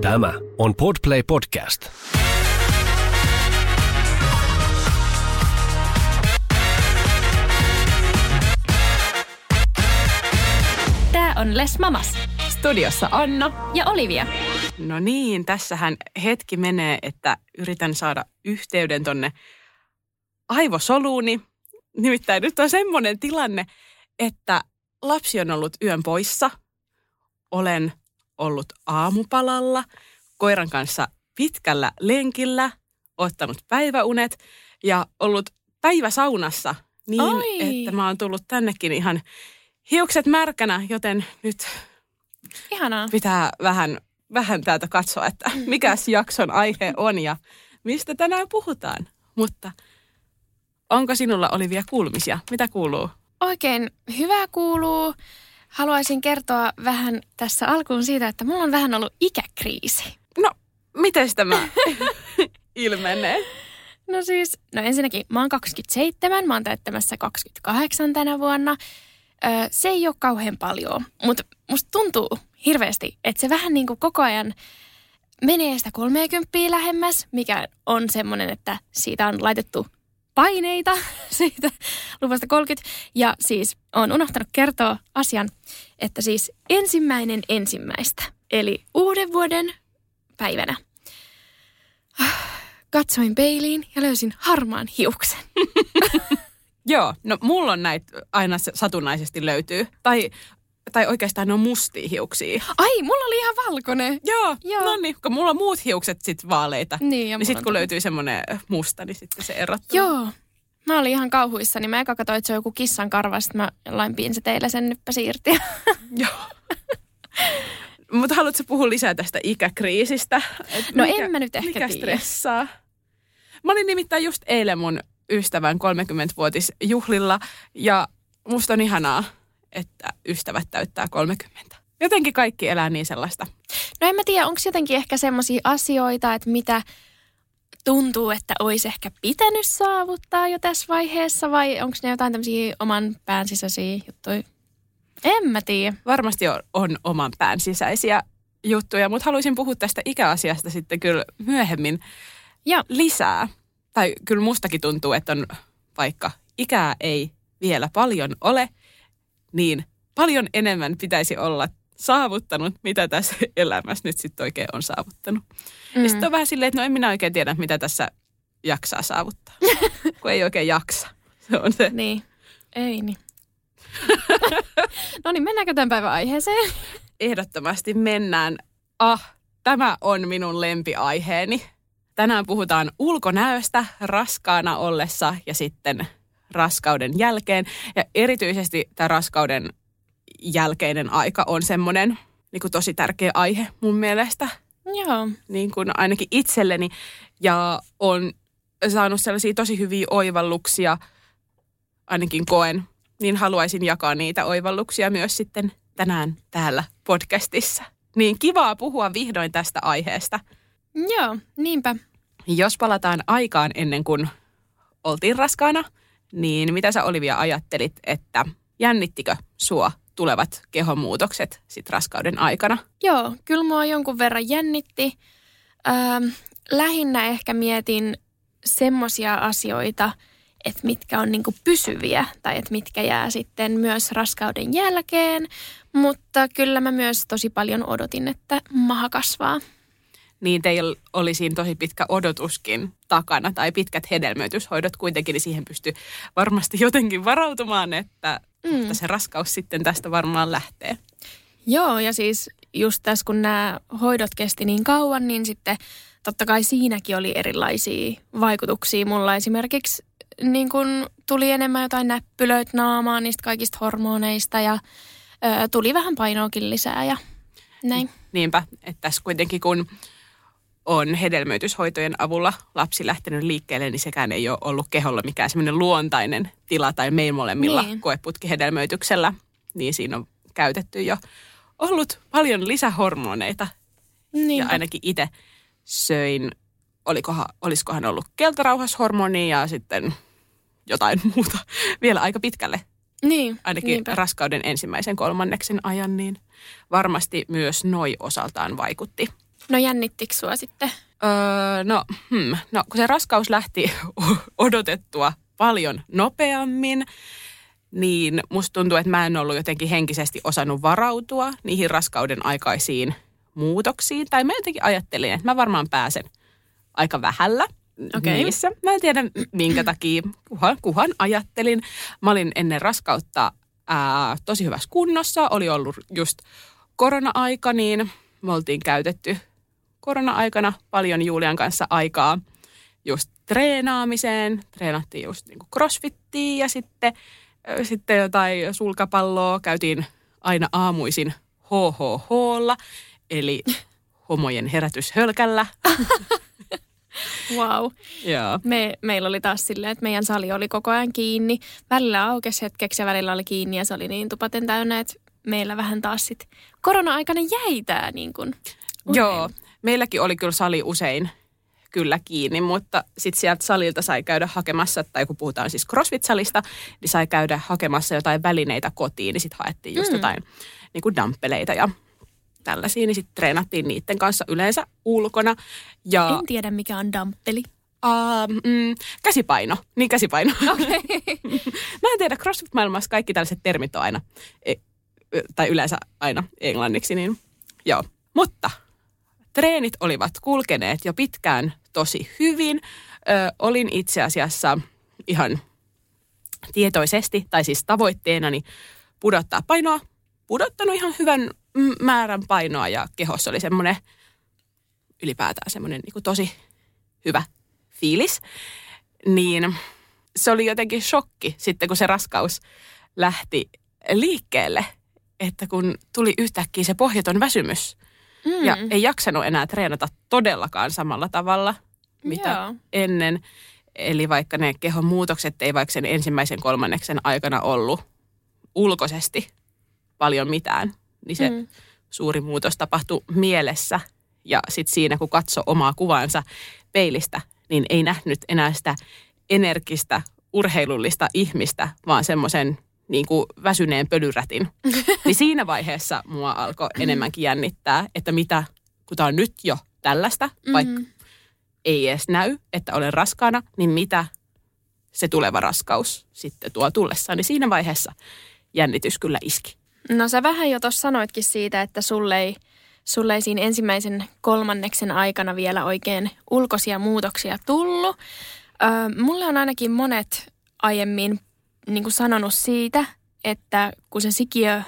Tämä on Podplay Podcast. Tää on Les Mamas Studiossa Anna. ja Olivia. No niin, tässähän hetki menee, että yritän saada yhteyden tonne aivosoluuni. Nimittäin nyt on semmoinen tilanne, että lapsi on ollut yön poissa. Olen ollut aamupalalla, koiran kanssa pitkällä lenkillä, ottanut päiväunet ja ollut päiväsaunassa niin, Oi. että mä oon tullut tännekin ihan hiukset märkänä, joten nyt Ihanaa. pitää vähän, vähän täältä katsoa, että mikäs jakson aihe on ja mistä tänään puhutaan. Mutta onko sinulla Olivia kuulumisia? Mitä kuuluu? Oikein hyvä kuuluu. Haluaisin kertoa vähän tässä alkuun siitä, että mulla on vähän ollut ikäkriisi. No, miten tämä ilmenee? No siis, no ensinnäkin mä oon 27, mä oon täyttämässä 28 tänä vuonna. Ö, se ei ole kauhean paljon, mutta musta tuntuu hirveästi, että se vähän niin kuin koko ajan menee sitä 30 lähemmäs, mikä on semmoinen, että siitä on laitettu paineita siitä luvasta 30. Ja siis on unohtanut kertoa asian, että siis ensimmäinen ensimmäistä, eli uuden vuoden päivänä Katsoin peiliin ja löysin harmaan hiuksen. Joo, no mulla on näitä aina se- satunnaisesti löytyy. Tai, tai oikeastaan ne on mustia hiuksia. Ai, mulla oli ihan valkoinen. Joo, Joo. no niin, kun mulla on muut hiukset sit vaaleita. Niin, ja niin mulla sit on kun löytyy semmoinen musta, niin sitten se erottuu. Joo. Mä olin ihan kauhuissani. Mä eka katsoin, että se on joku kissan karva, sitten mä jollain pinseteillä sen nyppäsin irti. Joo. Mutta haluatko puhua lisää tästä ikäkriisistä? Et No en mä nyt ehkä Mikä tiedä. stressaa? Mä olin nimittäin just eilen mun ystävän 30-vuotisjuhlilla ja musta on ihanaa, että ystävät täyttää 30. Jotenkin kaikki elää niin sellaista. No en mä tiedä, onko jotenkin ehkä semmoisia asioita, että mitä tuntuu, että olisi ehkä pitänyt saavuttaa jo tässä vaiheessa, vai onko ne jotain tämmöisiä oman pään sisäisiä juttuja? En mä tiedä. Varmasti on, on oman pään sisäisiä juttuja, mutta haluaisin puhua tästä ikäasiasta sitten kyllä myöhemmin Joo. lisää. Tai kyllä mustakin tuntuu, että on vaikka ikää ei vielä paljon ole, niin paljon enemmän pitäisi olla saavuttanut, mitä tässä elämässä nyt sitten oikein on saavuttanut. Mm. Ja sitten on vähän silleen, että no en minä oikein tiedä, mitä tässä jaksaa saavuttaa, kun ei oikein jaksa. Se on se. Niin. Ei niin. no niin, mennäänkö tämän päivän aiheeseen? Ehdottomasti mennään. Ah, tämä on minun lempiaiheeni. Tänään puhutaan ulkonäöstä raskaana ollessa ja sitten raskauden jälkeen. Ja erityisesti tämä raskauden jälkeinen aika on semmoinen niin kuin tosi tärkeä aihe mun mielestä, Joo. niin kuin ainakin itselleni. Ja on saanut sellaisia tosi hyviä oivalluksia, ainakin koen, niin haluaisin jakaa niitä oivalluksia myös sitten tänään täällä podcastissa. Niin kivaa puhua vihdoin tästä aiheesta. Joo, niinpä. Jos palataan aikaan ennen kuin oltiin raskaana, niin mitä sä Olivia ajattelit, että jännittikö sua tulevat kehonmuutokset sit raskauden aikana? Joo, kyllä mua jonkun verran jännitti. Ähm, lähinnä ehkä mietin semmoisia asioita, että mitkä on niinku pysyviä tai että mitkä jää sitten myös raskauden jälkeen. Mutta kyllä mä myös tosi paljon odotin, että maha kasvaa. Niin teillä oli siinä tosi pitkä odotuskin takana tai pitkät hedelmöityshoidot kuitenkin, niin siihen pystyi varmasti jotenkin varautumaan, että, mm. että se raskaus sitten tästä varmaan lähtee. Joo, ja siis just tässä kun nämä hoidot kesti niin kauan, niin sitten totta kai siinäkin oli erilaisia vaikutuksia. Mulla esimerkiksi niin kun tuli enemmän jotain näppylöitä naamaan niistä kaikista hormoneista ja ö, tuli vähän painoakin lisää ja näin. Niinpä, että tässä kuitenkin kun on hedelmöityshoitojen avulla lapsi lähtenyt liikkeelle, niin sekään ei ole ollut keholla mikään semmoinen luontainen tila tai meillä molemmilla Niin. niin. koeputkihedelmöityksellä. Niin siinä on käytetty jo ollut paljon lisähormoneita Niin, ja ainakin itse söin, olikohan, olisikohan ollut keltarauhashormonia ja sitten jotain muuta vielä aika pitkälle Niin, ainakin niinpä. raskauden ensimmäisen kolmanneksen ajan, niin varmasti myös noi osaltaan vaikutti. No jännittikö sua sitten? Öö, no, hmm, no, kun se raskaus lähti odotettua paljon nopeammin, niin musta tuntuu, että mä en ollut jotenkin henkisesti osannut varautua niihin raskauden aikaisiin muutoksiin. Tai mä jotenkin ajattelin, että mä varmaan pääsen aika vähällä Okei. niissä. Mä en tiedä minkä takia, kuhan, kuhan ajattelin. Mä olin ennen raskautta ää, tosi hyvässä kunnossa. Oli ollut just korona-aika, niin me oltiin käytetty korona-aikana paljon Julian kanssa aikaa just treenaamiseen. Treenattiin just niin crossfittiä ja sitten, sitten jotain sulkapalloa. Käytiin aina aamuisin HHHlla, eli homojen herätyshölkällä. Wow. Joo. Me, meillä oli taas silleen, että meidän sali oli koko ajan kiinni. Välillä aukesi hetkeksi ja välillä oli kiinni ja se oli niin tupaten täynnä, että meillä vähän taas sit korona-aikana jäi tää niin kuin Joo, meilläkin oli kyllä sali usein kyllä kiinni, mutta sitten sieltä salilta sai käydä hakemassa, tai kun puhutaan siis CrossFit-salista, niin sai käydä hakemassa jotain välineitä kotiin, niin sitten haettiin just Mm. jotain niin kuin damppeleita ja tällaisia, niin sitten treenattiin niiden kanssa yleensä ulkona. Ja En tiedä, mikä on damppeli. uh, mm, käsipaino, niin käsipaino. Okei. Mä en tiedä, CrossFit-maailmassa kaikki tällaiset termit on aina, e, tai yleensä aina englanniksi, niin joo. Mutta treenit olivat kulkeneet jo pitkään tosi hyvin. Ö, olin itse asiassa ihan tietoisesti, tai siis tavoitteenani pudottaa painoa. Pudottanut ihan hyvän määrän painoa ja kehossa oli semmoinen ylipäätään semmoinen niin tosi hyvä fiilis. Niin se oli jotenkin shokki sitten, kun se raskaus lähti liikkeelle, että kun tuli yhtäkkiä se pohjaton väsymys Mm. ja ei jaksanut enää treenata todellakaan samalla tavalla, mitä Joo. ennen. Eli vaikka ne kehon muutokset ei vaikka sen ensimmäisen kolmanneksen aikana ollut ulkoisesti paljon mitään, niin se Mm. suuri muutos tapahtui mielessä. Ja sitten siinä, kun katsoi omaa kuvaansa peilistä, niin ei nähnyt enää sitä energistä, urheilullista ihmistä, vaan semmoisen niin kuin väsyneen pölyrätin. niin siinä vaiheessa mua alkoi enemmänkin jännittää, että mitä, kun tämä on nyt jo tällaista, vaikka Mhm. ei edes näy, että olen raskaana, niin mitä se tuleva raskaus sitten tuo tullessaan. Niin siinä vaiheessa jännitys kyllä iski. No sä vähän jo tuossa sanoitkin siitä, että sulle ei, sulle ei siinä ensimmäisen kolmanneksen aikana vielä oikein ulkoisia muutoksia tullut. Öö, mulle on ainakin monet aiemmin niin kuin sanonut siitä, että kun se sikiö,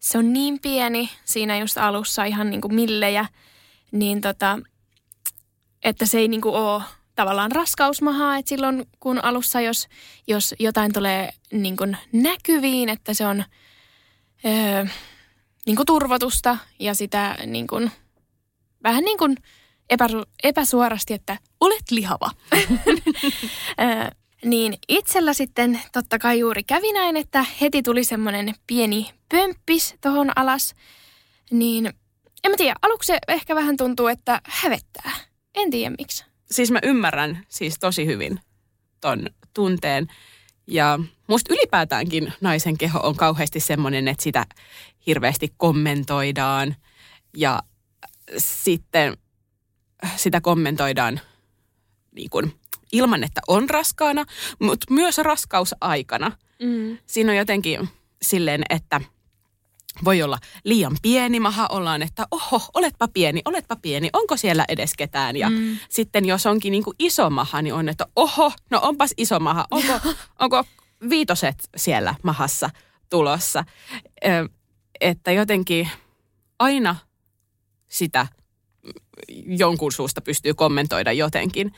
se on niin pieni siinä just alussa ihan niin kuin millejä, niin tota, että se ei niin kuin ole tavallaan raskausmahaa, että silloin kun alussa, jos, jos jotain tulee niin kuin näkyviin, että se on öö, niin kuin turvotusta ja sitä niin kuin, vähän niin kuin epäsu, epäsuorasti, että olet lihava. niin itsellä sitten totta kai juuri kävi näin, että heti tuli semmoinen pieni pömppis tohon alas. Niin en mä tiedä, aluksi se ehkä vähän tuntuu, että hävettää. En tiedä miksi. Siis mä ymmärrän siis tosi hyvin ton tunteen. Ja musta ylipäätäänkin naisen keho on kauheasti semmoinen, että sitä hirveästi kommentoidaan. Ja sitten sitä kommentoidaan niin kuin ilman, että on raskaana, mutta myös raskausaikana. Mm. Siinä on jotenkin silleen, että voi olla liian pieni maha, ollaan, että oho, oletpa pieni, oletpa pieni, onko siellä edes ketään? Ja Mm. sitten jos onkin niin kuin iso maha, niin on, että oho, no onpas iso maha, onko, onko viitoset siellä mahassa tulossa? Ö, että jotenkin aina sitä jonkun suusta pystyy kommentoida jotenkin,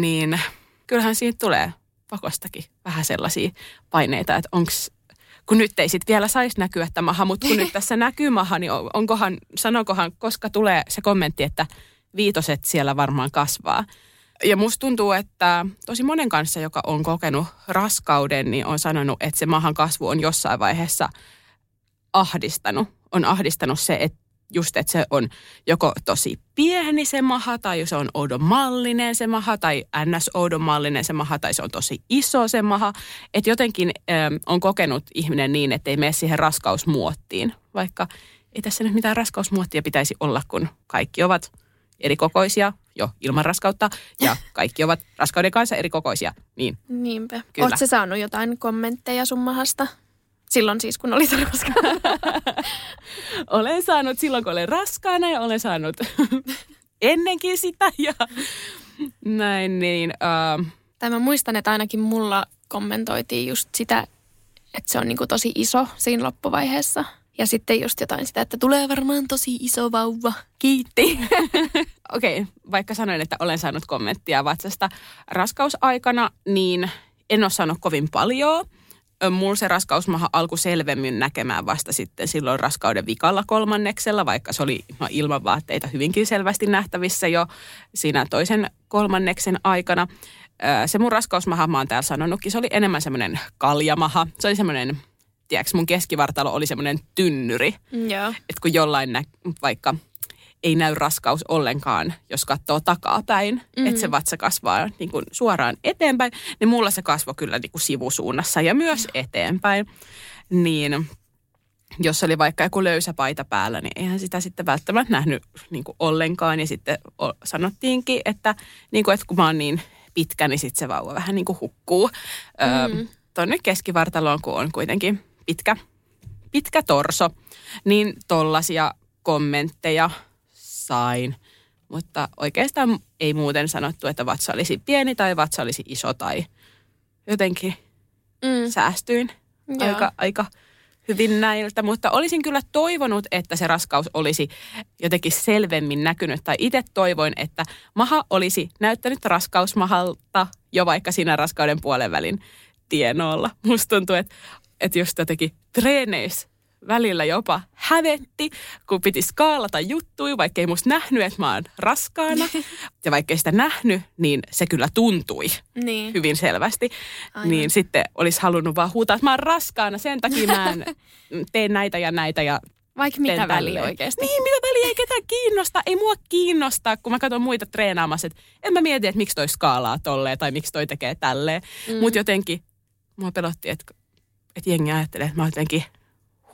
niin kyllähän siitä tulee pakostakin vähän sellaisia paineita, että onks, kun nyt ei sitten vielä saisi näkyä tämä maha, mutta kun nyt tässä näkyy maha, niin on- onkohan, sanokohan, koska tulee se kommentti, että viitoset siellä varmaan kasvaa. Ja musta tuntuu, että tosi monen kanssa, joka on kokenut raskauden, niin on sanonut, että se mahan kasvu on jossain vaiheessa ahdistanut. On ahdistanut se, että just, että se on joko tosi pieni se maha, tai se on oudon mallinen se maha, tai ns. oudon mallinen se maha, tai se on tosi iso se maha. Että jotenkin ähm, on kokenut ihminen niin, että ei mene siihen raskausmuottiin, vaikka ei tässä nyt mitään raskausmuottia pitäisi olla, kun kaikki ovat eri kokoisia jo ilman raskautta ja kaikki ovat raskauden kanssa eri kokoisia. Niin, Niinpä. Kyllä. Oletko saanut jotain kommentteja sun mahasta? Silloin siis, kun olit raskaana. olen saanut silloin, kun olen raskaana ja olen saanut ennenkin sitä ja näin, niin uh, tai mä muistan, että ainakin mulla kommentoitiin just sitä, että se on niinku tosi iso siinä loppuvaiheessa. Ja sitten just jotain sitä, että tulee varmaan tosi iso vauva. Kiitti. okei, okay, vaikka sanoin, että olen saanut kommenttia vatsasta raskausaikana, niin en ole saanut kovin paljon. Mulla se raskausmaha alkoi selvemmin näkemään vasta sitten silloin raskauden vikalla kolmanneksella, vaikka se oli ilman vaatteita hyvinkin selvästi nähtävissä jo siinä toisen kolmanneksen aikana. Se mun raskausmaha, mä oon täällä sanonutkin, se oli enemmän semmoinen kaljamaha. Se oli semmoinen, tiedätkö, mun keskivartalo oli semmoinen tynnyri. Joo. Että kun jollain nä- vaikka ei näy raskaus ollenkaan, jos katsoo takapäin, mm-hmm. että se vatsa kasvaa niin kuin suoraan eteenpäin, niin mulla se kasvoi kyllä niin kuin sivusuunnassa ja myös eteenpäin. Niin jos oli vaikka joku löysä paita päällä, niin eihän sitä sitten välttämättä nähnyt niin kuin ollenkaan. Ja sitten sanottiinkin, että, niin kuin, että kun mä oon niin pitkä, niin sitten se vauva vähän niin kuin hukkuu. Mm. Öö, Tuonne keskivartaloon, kun on kuitenkin pitkä, pitkä torso, niin tollasia kommentteja sain. Mutta oikeastaan ei muuten sanottu, että vatsa olisi pieni tai vatsa olisi iso tai jotenkin Mm. säästyin Joo. aika, aika hyvin näiltä. Mutta olisin kyllä toivonut, että se raskaus olisi jotenkin selvemmin näkynyt. Tai itse toivoin, että maha olisi näyttänyt raskausmahalta jo vaikka siinä raskauden puolen välin tienoilla. Musta tuntuu, että, että just jotenkin treeneissä välillä jopa hävetti, kun piti skaalata juttuja, vaikka ei musta nähnyt, että mä oon raskaana. Ja vaikka ei sitä nähnyt, niin se kyllä tuntui Niin. hyvin selvästi. Aivan. Niin sitten olisi halunnut vaan huutaa, että mä oon raskaana, sen takia mä en tee näitä ja näitä ja Vaikka mitä väliä oikeasti. Niin, mitä väliä ei ketään kiinnosta. Ei mua kiinnostaa, kun mä katson muita treenaamassa, että en mä mieti, että miksi toi skaalaa tolleen tai miksi toi tekee tälleen. Mm. Mutta jotenkin mua pelotti, että, että jengi ajattelee, että mä oon jotenkin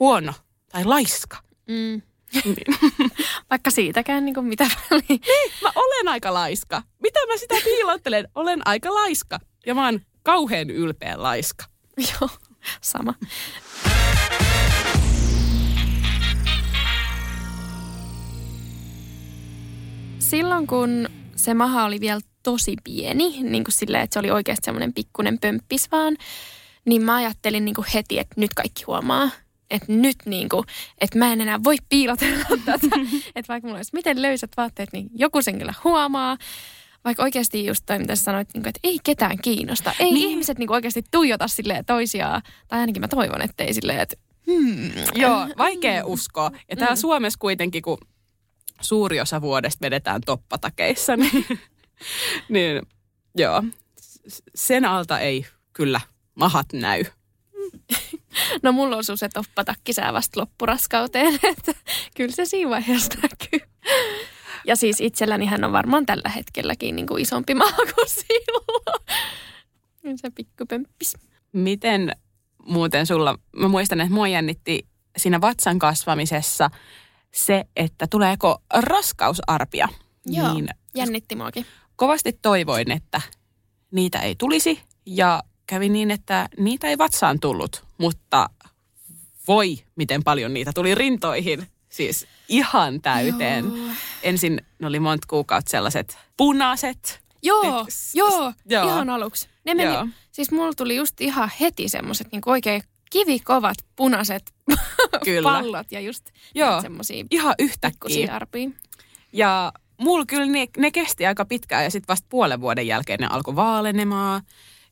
huono tai laiska. Mm. Niin. Vaikka siitäkään niin kuin mitä väliä. Mä olen aika laiska. Mitä mä sitä piilottelen? Olen aika laiska. Ja mä oon kauhean ylpeä laiska. Joo, sama. Silloin kun se maha oli vielä tosi pieni, niin kuin silleen, että se oli oikeasti semmoinen pikkunen pömppis vaan, niin mä ajattelin niin kuin heti, että nyt kaikki huomaa. Että nyt niin kuin, että mä en enää voi piilotella tätä. että vaikka mulla olisi miten löysät vaatteet, niin joku sen kyllä huomaa. Vaikka oikeasti just toi, mitä sanoit, niin kuin, että ei ketään kiinnosta. Ei Niin. ihmiset niin kuin oikeasti tuijota silleen toisiaan. Tai ainakin mä toivon, että ei silleen, että hmm, Joo, vaikea uskoa. Ja täällä Suomessa kuitenkin, kun suuri osa vuodesta vedetään toppatakeissa, niin, niin joo, sen alta ei kyllä mahat näy. No mulla osuu se toppatakkisää vasta loppuraskauteen, että kyllä se siinä vaiheessa näkyy. Ja siis itselläni hän on varmaan tällä hetkelläkin niin kuin isompi maa kuin silloin. Niin Se pikkupömppis. Miten muuten sulla, mä muistan, että mua jännitti siinä vatsan kasvamisessa se, että tuleeko raskausarpia. Joo, Niin jännitti muakin. kovasti toivoin, että niitä ei tulisi ja kävi niin, että niitä ei vatsaan tullut, mutta voi miten paljon niitä tuli rintoihin. Siis ihan täyteen. Joo. Ensin ne oli monta kuukautta sellaiset punaiset. Joo, Nyt- s- joo, joo. ihan aluksi. Ne meni, Joo. siis mulla tuli just ihan heti semmoset niin oikein kivikovat punaiset Kyllä. pallot ja just Joo. semmosia Ihan yhtäkkiä. Ja mulla kyllä ne, ne kesti aika pitkään ja sitten vasta puolen vuoden jälkeen ne alkoi vaalenemaan.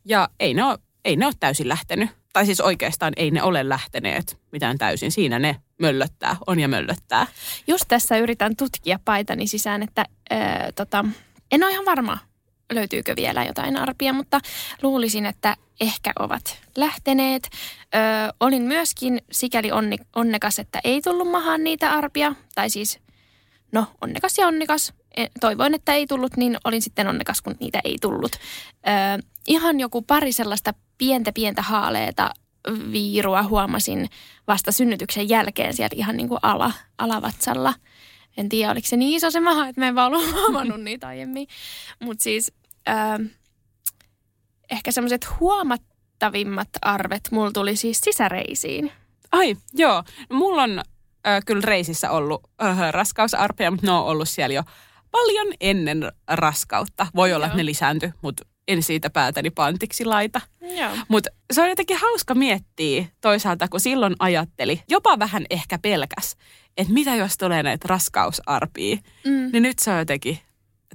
Ja ei ne, ole, ei ne ole täysin lähtenyt. Tai siis oikeastaan ei ne ole lähteneet mitään täysin. Siinä ne möllöttää, on ja möllöttää. Just tässä yritän tutkia paitani sisään, että ää, tota, en ole ihan varma, löytyykö vielä jotain arpia, mutta luulisin, että ehkä ovat lähteneet. Ö, olin myöskin sikäli onni, onnekas, että ei tullut mahaan niitä arpia, tai siis no onnekas ja onnekas. E, toivoin, että ei tullut, niin olin sitten onnekas, kun niitä ei tullut. Ö, ihan joku pari sellaista pientä pientä haaleeta viirua huomasin vasta synnytyksen jälkeen sieltä ihan niin kuin ala, alavatsalla. En tiedä, oliko se niin iso se maha, että mä en vaan ollut huomannut niitä aiemmin. Mutta siis äh, ehkä semmoiset huomattavimmat arvet mulla tuli siis sisäreisiin. Ai, joo. Mulla on kyllä reisissä ollut äh, raskausarpeja, mutta ne on ollut siellä jo paljon ennen raskautta. Voi olla, Joo. että ne lisääntyi, mutta en siitä päätäni pantiksi laita. Mutta se on jotenkin hauska miettiä toisaalta, kun silloin ajatteli, jopa vähän ehkä pelkäs, että mitä jos tulee näitä raskausarpia. Mm. Niin nyt se on jotenkin,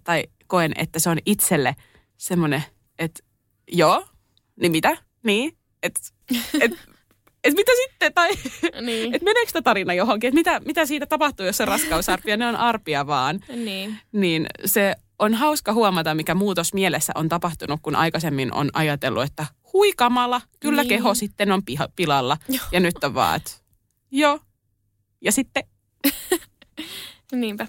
tai koen, että se on itselle semmoinen, että joo, niin mitä? Niin, että et, et mitä sitten, tai niin. että meneekö tämä tarina johonkin, että mitä, mitä siitä tapahtuu, jos se raskausarpia, ne on arpia vaan. Niin. Niin se on hauska huomata, mikä muutos mielessä on tapahtunut, kun aikaisemmin on ajatellut, että hui kamala, kyllä niin. keho sitten on piha, pilalla. Joo. Ja nyt on vaan, että joo. Ja sitten. Niinpä.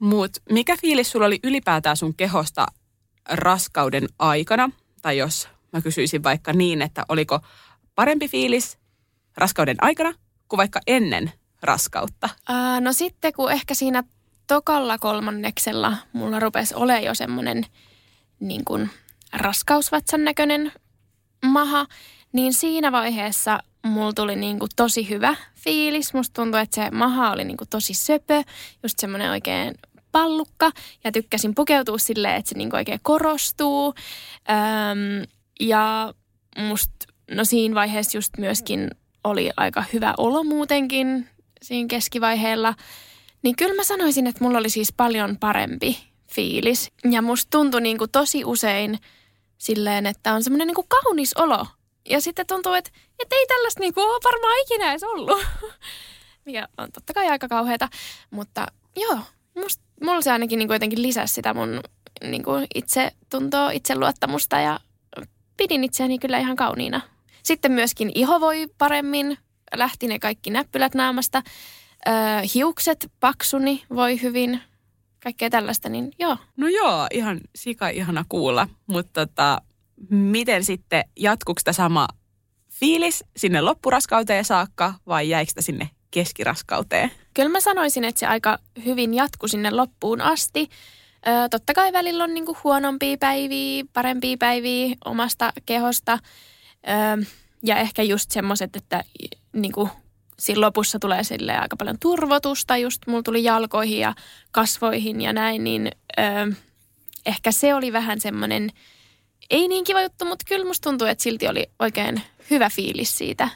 Mut mikä fiilis sulla oli ylipäätään sun kehosta raskauden aikana? Tai jos mä kysyisin vaikka niin, että oliko parempi fiilis raskauden aikana kuin vaikka ennen raskautta? Uh, no sitten kun ehkä siinä tokalla kolmanneksella mulla rupesi olemaan jo semmoinen niin kuin raskausvatsan näköinen maha, niin siinä vaiheessa mulla tuli niin kuin tosi hyvä fiilis. Musta tuntui, että se maha oli niin kuin tosi söpö, just semmoinen oikein pallukka ja tykkäsin pukeutua silleen, että se niin kuin oikein korostuu. Öm, ja musta, no siinä vaiheessa just myöskin oli aika hyvä olo muutenkin siinä keskivaiheella. Niin kyllä mä sanoisin, että mulla oli siis paljon parempi fiilis. Ja musta tuntui niin kuin tosi usein silleen, että on semmoinen niin kuin kaunis olo. Ja sitten tuntuu, että, että ei tällaista niin kuin ole varmaan ikinä edes ollut. Mikä on totta kai aika kauheata. Mutta joo, musta, mulla se ainakin niin kuin jotenkin lisäsi sitä mun niin kuin itse tuntoa, itseluottamusta ja pidin itseäni kyllä ihan kauniina. Sitten myöskin iho voi paremmin, lähti ne kaikki näppylät naamasta. Öö, hiukset paksuni voi hyvin, kaikkea tällaista, niin joo. No joo, ihan sika ihana kuulla, mutta tota, miten sitten, jatkuuko tämä sama fiilis sinne loppuraskauteen saakka vai jäikö sitä sinne keskiraskauteen? Kyllä mä sanoisin, että se aika hyvin jatku sinne loppuun asti. Öö, totta kai välillä on niinku huonompia päiviä, parempia päiviä omasta kehosta. Ja ehkä just semmoiset, että niinku siinä lopussa tulee sille aika paljon turvotusta, just mulla tuli jalkoihin ja kasvoihin ja näin, niin ehkä se oli vähän semmoinen, ei niin kiva juttu, mutta kyllä musta tuntuu, että silti oli oikein hyvä fiilis siitä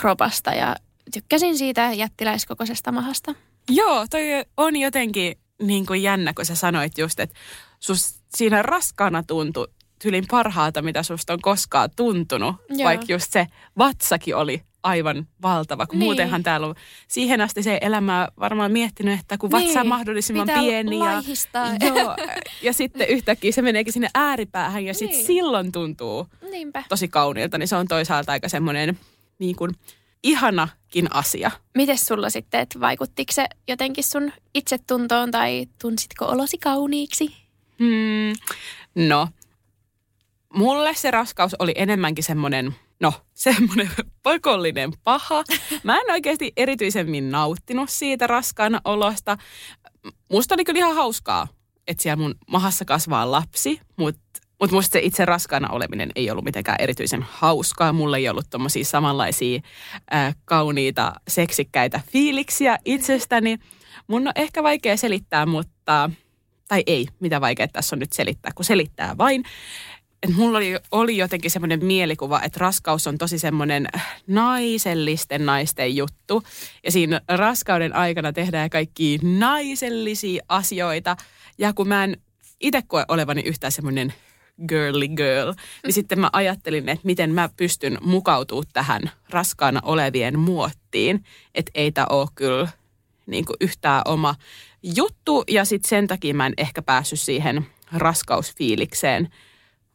kropasta ja tykkäsin siitä jättiläiskokoisesta mahasta. Joo, toi on jotenkin niin kuin jännä, kun sä sanoit just, että sus siinä raskaana tuntui tylin parhaata, mitä susta on koskaan tuntunut. Joo. Vaikka just se vatsakin oli aivan valtava, kun niin. muutenhan täällä on siihen asti se elämä varmaan miettinyt, että kun vatsa on niin. mahdollisimman Pitää pieni. Ja, joo, ja sitten yhtäkkiä se meneekin sinne ääripäähän ja sitten niin. silloin tuntuu Niinpä. tosi kauniilta, niin se on toisaalta aika semmoinen niin kuin, ihanakin asia. Miten sulla sitten, että vaikuttiko se jotenkin sun itsetuntoon tai tunsitko olosi kauniiksi? Hmm, no, mulle se raskaus oli enemmänkin semmoinen, no semmoinen pakollinen paha. Mä en oikeasti erityisemmin nauttinut siitä raskaana olosta. Musta oli kyllä ihan hauskaa, että siellä mun mahassa kasvaa lapsi, mutta mutta musta se itse raskaana oleminen ei ollut mitenkään erityisen hauskaa. Mulla ei ollut tommosia samanlaisia äh, kauniita, seksikkäitä fiiliksiä itsestäni. Mun on ehkä vaikea selittää, mutta... Tai ei, mitä vaikea tässä on nyt selittää, kun selittää vain että mulla oli, oli jotenkin semmoinen mielikuva, että raskaus on tosi semmoinen naisellisten naisten juttu. Ja siinä raskauden aikana tehdään kaikki naisellisia asioita. Ja kun mä en itse koe olevani yhtään semmoinen girly girl, niin sitten mä ajattelin, että miten mä pystyn mukautumaan tähän raskaana olevien muottiin. Että ei tämä ole kyllä niin kuin yhtään oma juttu. Ja sitten sen takia mä en ehkä päässyt siihen raskausfiilikseen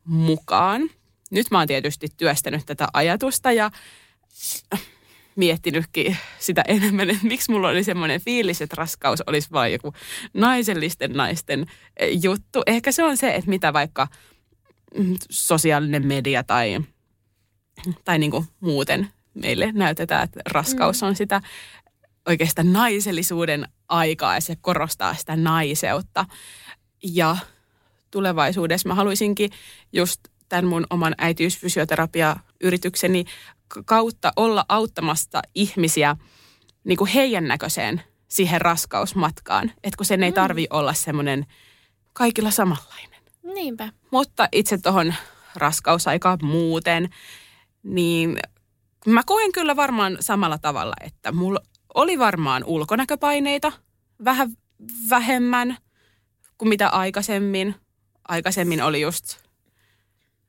mukaan. Nyt mä oon tietysti työstänyt tätä ajatusta ja miettinytkin sitä enemmän, että miksi mulla oli semmoinen fiilis, että raskaus olisi vain joku naisellisten naisten juttu. Ehkä se on se, että mitä vaikka mm, sosiaalinen media tai, tai niin kuin muuten meille näytetään, että raskaus mm. on sitä oikeastaan naisellisuuden aikaa ja se korostaa sitä naiseutta. Ja tulevaisuudessa mä haluaisinkin just tämän mun oman äitiysfysioterapia-yritykseni kautta olla auttamassa ihmisiä niin kuin heidän näköiseen siihen raskausmatkaan. Että kun sen ei mm. tarvi olla semmoinen kaikilla samanlainen. Niinpä. Mutta itse tuohon raskausaikaan muuten, niin mä koen kyllä varmaan samalla tavalla, että mulla oli varmaan ulkonäköpaineita vähän vähemmän kuin mitä aikaisemmin. Aikaisemmin oli just,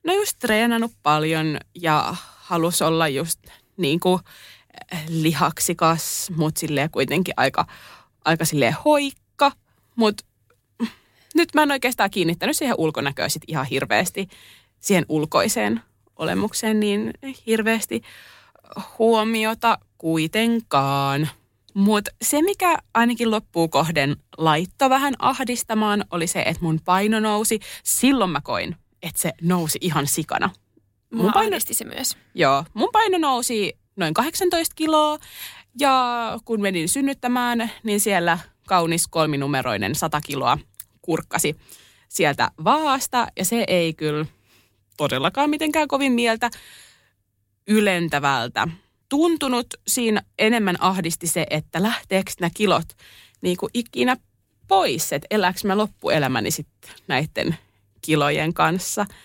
no just treenannut paljon ja halusi olla just niin kuin eh, lihaksikas, mutta silleen kuitenkin aika, aika silleen hoikka. Mutta nyt mä en oikeastaan kiinnittänyt siihen ulkonäköön sit ihan hirveästi, siihen ulkoiseen olemukseen niin hirveästi huomiota kuitenkaan. Mutta se, mikä ainakin loppuu kohden laitto vähän ahdistamaan, oli se, että mun paino nousi. Silloin mä koin, että se nousi ihan sikana. Mun paino, se myös. Joo, mun paino nousi noin 18 kiloa ja kun menin synnyttämään, niin siellä kaunis kolminumeroinen 100 kiloa kurkkasi sieltä vaasta ja se ei kyllä todellakaan mitenkään kovin mieltä ylentävältä tuntunut. Siinä enemmän ahdisti se, että lähteekö nämä kilot niin kuin ikinä pois, että elääkö mä loppuelämäni sitten näiden kilojen kanssa –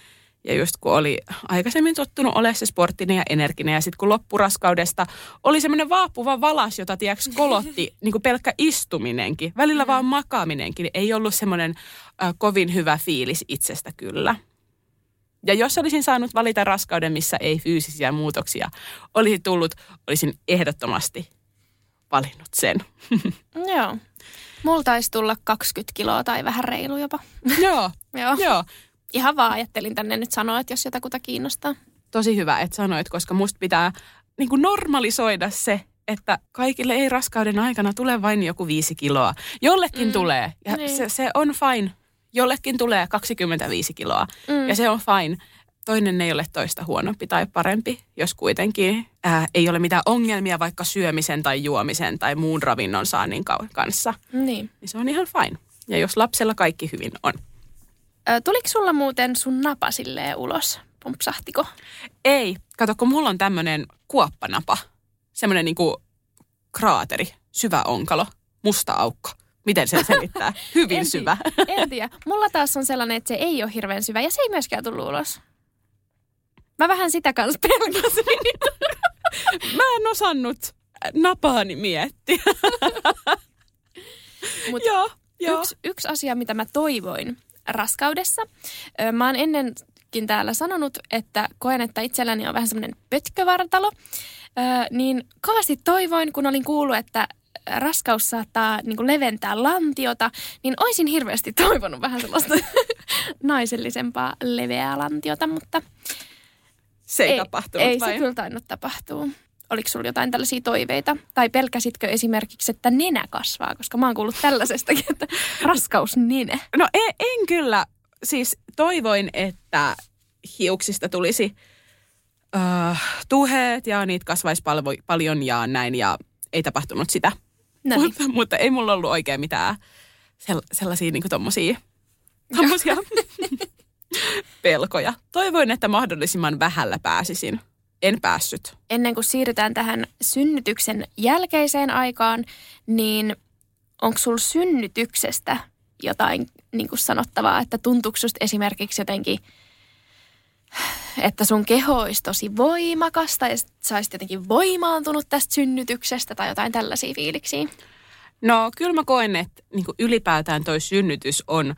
ja just kun oli aikaisemmin tottunut olemaan se sporttinen ja energinen ja sitten kun loppuraskaudesta oli semmoinen vaapuva valas, jota tiedätkö kolotti niin kuin pelkkä istuminenkin, välillä vaan makaaminenkin, ei ollut semmoinen äh, kovin hyvä fiilis itsestä kyllä. Ja jos olisin saanut valita raskauden, missä ei fyysisiä muutoksia olisi tullut, olisin ehdottomasti valinnut sen. Joo. Mulla taisi tulla 20 kiloa tai vähän reilu jopa. Joo, joo. joo ihan vaan ajattelin tänne nyt sanoa, että jos jotakuta kiinnostaa. Tosi hyvä, että sanoit, koska musta pitää niin kuin normalisoida se, että kaikille ei raskauden aikana tule vain joku viisi kiloa. Jollekin mm. tulee ja niin. se, se on fine. Jollekin tulee 25 kiloa mm. ja se on fine. Toinen ei ole toista huonompi tai parempi, jos kuitenkin ää, ei ole mitään ongelmia vaikka syömisen tai juomisen tai muun ravinnon saannin kanssa. Niin. niin se on ihan fine. Ja jos lapsella kaikki hyvin on. Ö, tuliko sulla muuten sun napa silleen ulos? Pumpsahtiko? Ei. Kato, kun mulla on tämmöinen kuoppanapa. Semmoinen niinku kraateri, syvä onkalo, musta aukko. Miten se selittää? Hyvin en syvä. en tiedä. Mulla taas on sellainen, että se ei ole hirveän syvä ja se ei myöskään tullut ulos. Mä vähän sitä kanssa pelkäsin. Mä en osannut napaani miettiä. Mut joo, joo. Yksi, yksi asia, mitä mä toivoin, raskaudessa. Mä oon ennenkin täällä sanonut, että koen, että itselläni on vähän semmoinen pötkövartalo. Niin kovasti toivoin, kun olin kuullut, että raskaus saattaa niin kuin leventää lantiota, niin olisin hirveästi toivonut vähän sellaista naisellisempaa leveää lantiota, mutta se ei, ei tapahtunut Ei vai? se kyllä tainnut tapahtua. Oliko sulla jotain tällaisia toiveita? Tai pelkäsitkö esimerkiksi, että nenä kasvaa? Koska mä oon kuullut tällaisestakin, että raskausnine. No en, en kyllä. Siis toivoin, että hiuksista tulisi uh, tuheet ja niitä kasvaisi pal- paljon ja näin. Ja ei tapahtunut sitä. Mutta, mutta ei mulla ollut oikein mitään sell- sellaisia niin tommosia, tommosia pelkoja. Toivoin, että mahdollisimman vähällä pääsisin en päässyt. Ennen kuin siirrytään tähän synnytyksen jälkeiseen aikaan, niin onko sulla synnytyksestä jotain niin kuin sanottavaa, että tuntuuko esimerkiksi jotenkin, että sun keho olisi tosi voimakasta ja sä olisit jotenkin voimaantunut tästä synnytyksestä tai jotain tällaisia fiiliksiä? No kyllä mä koen, että niin ylipäätään toi synnytys on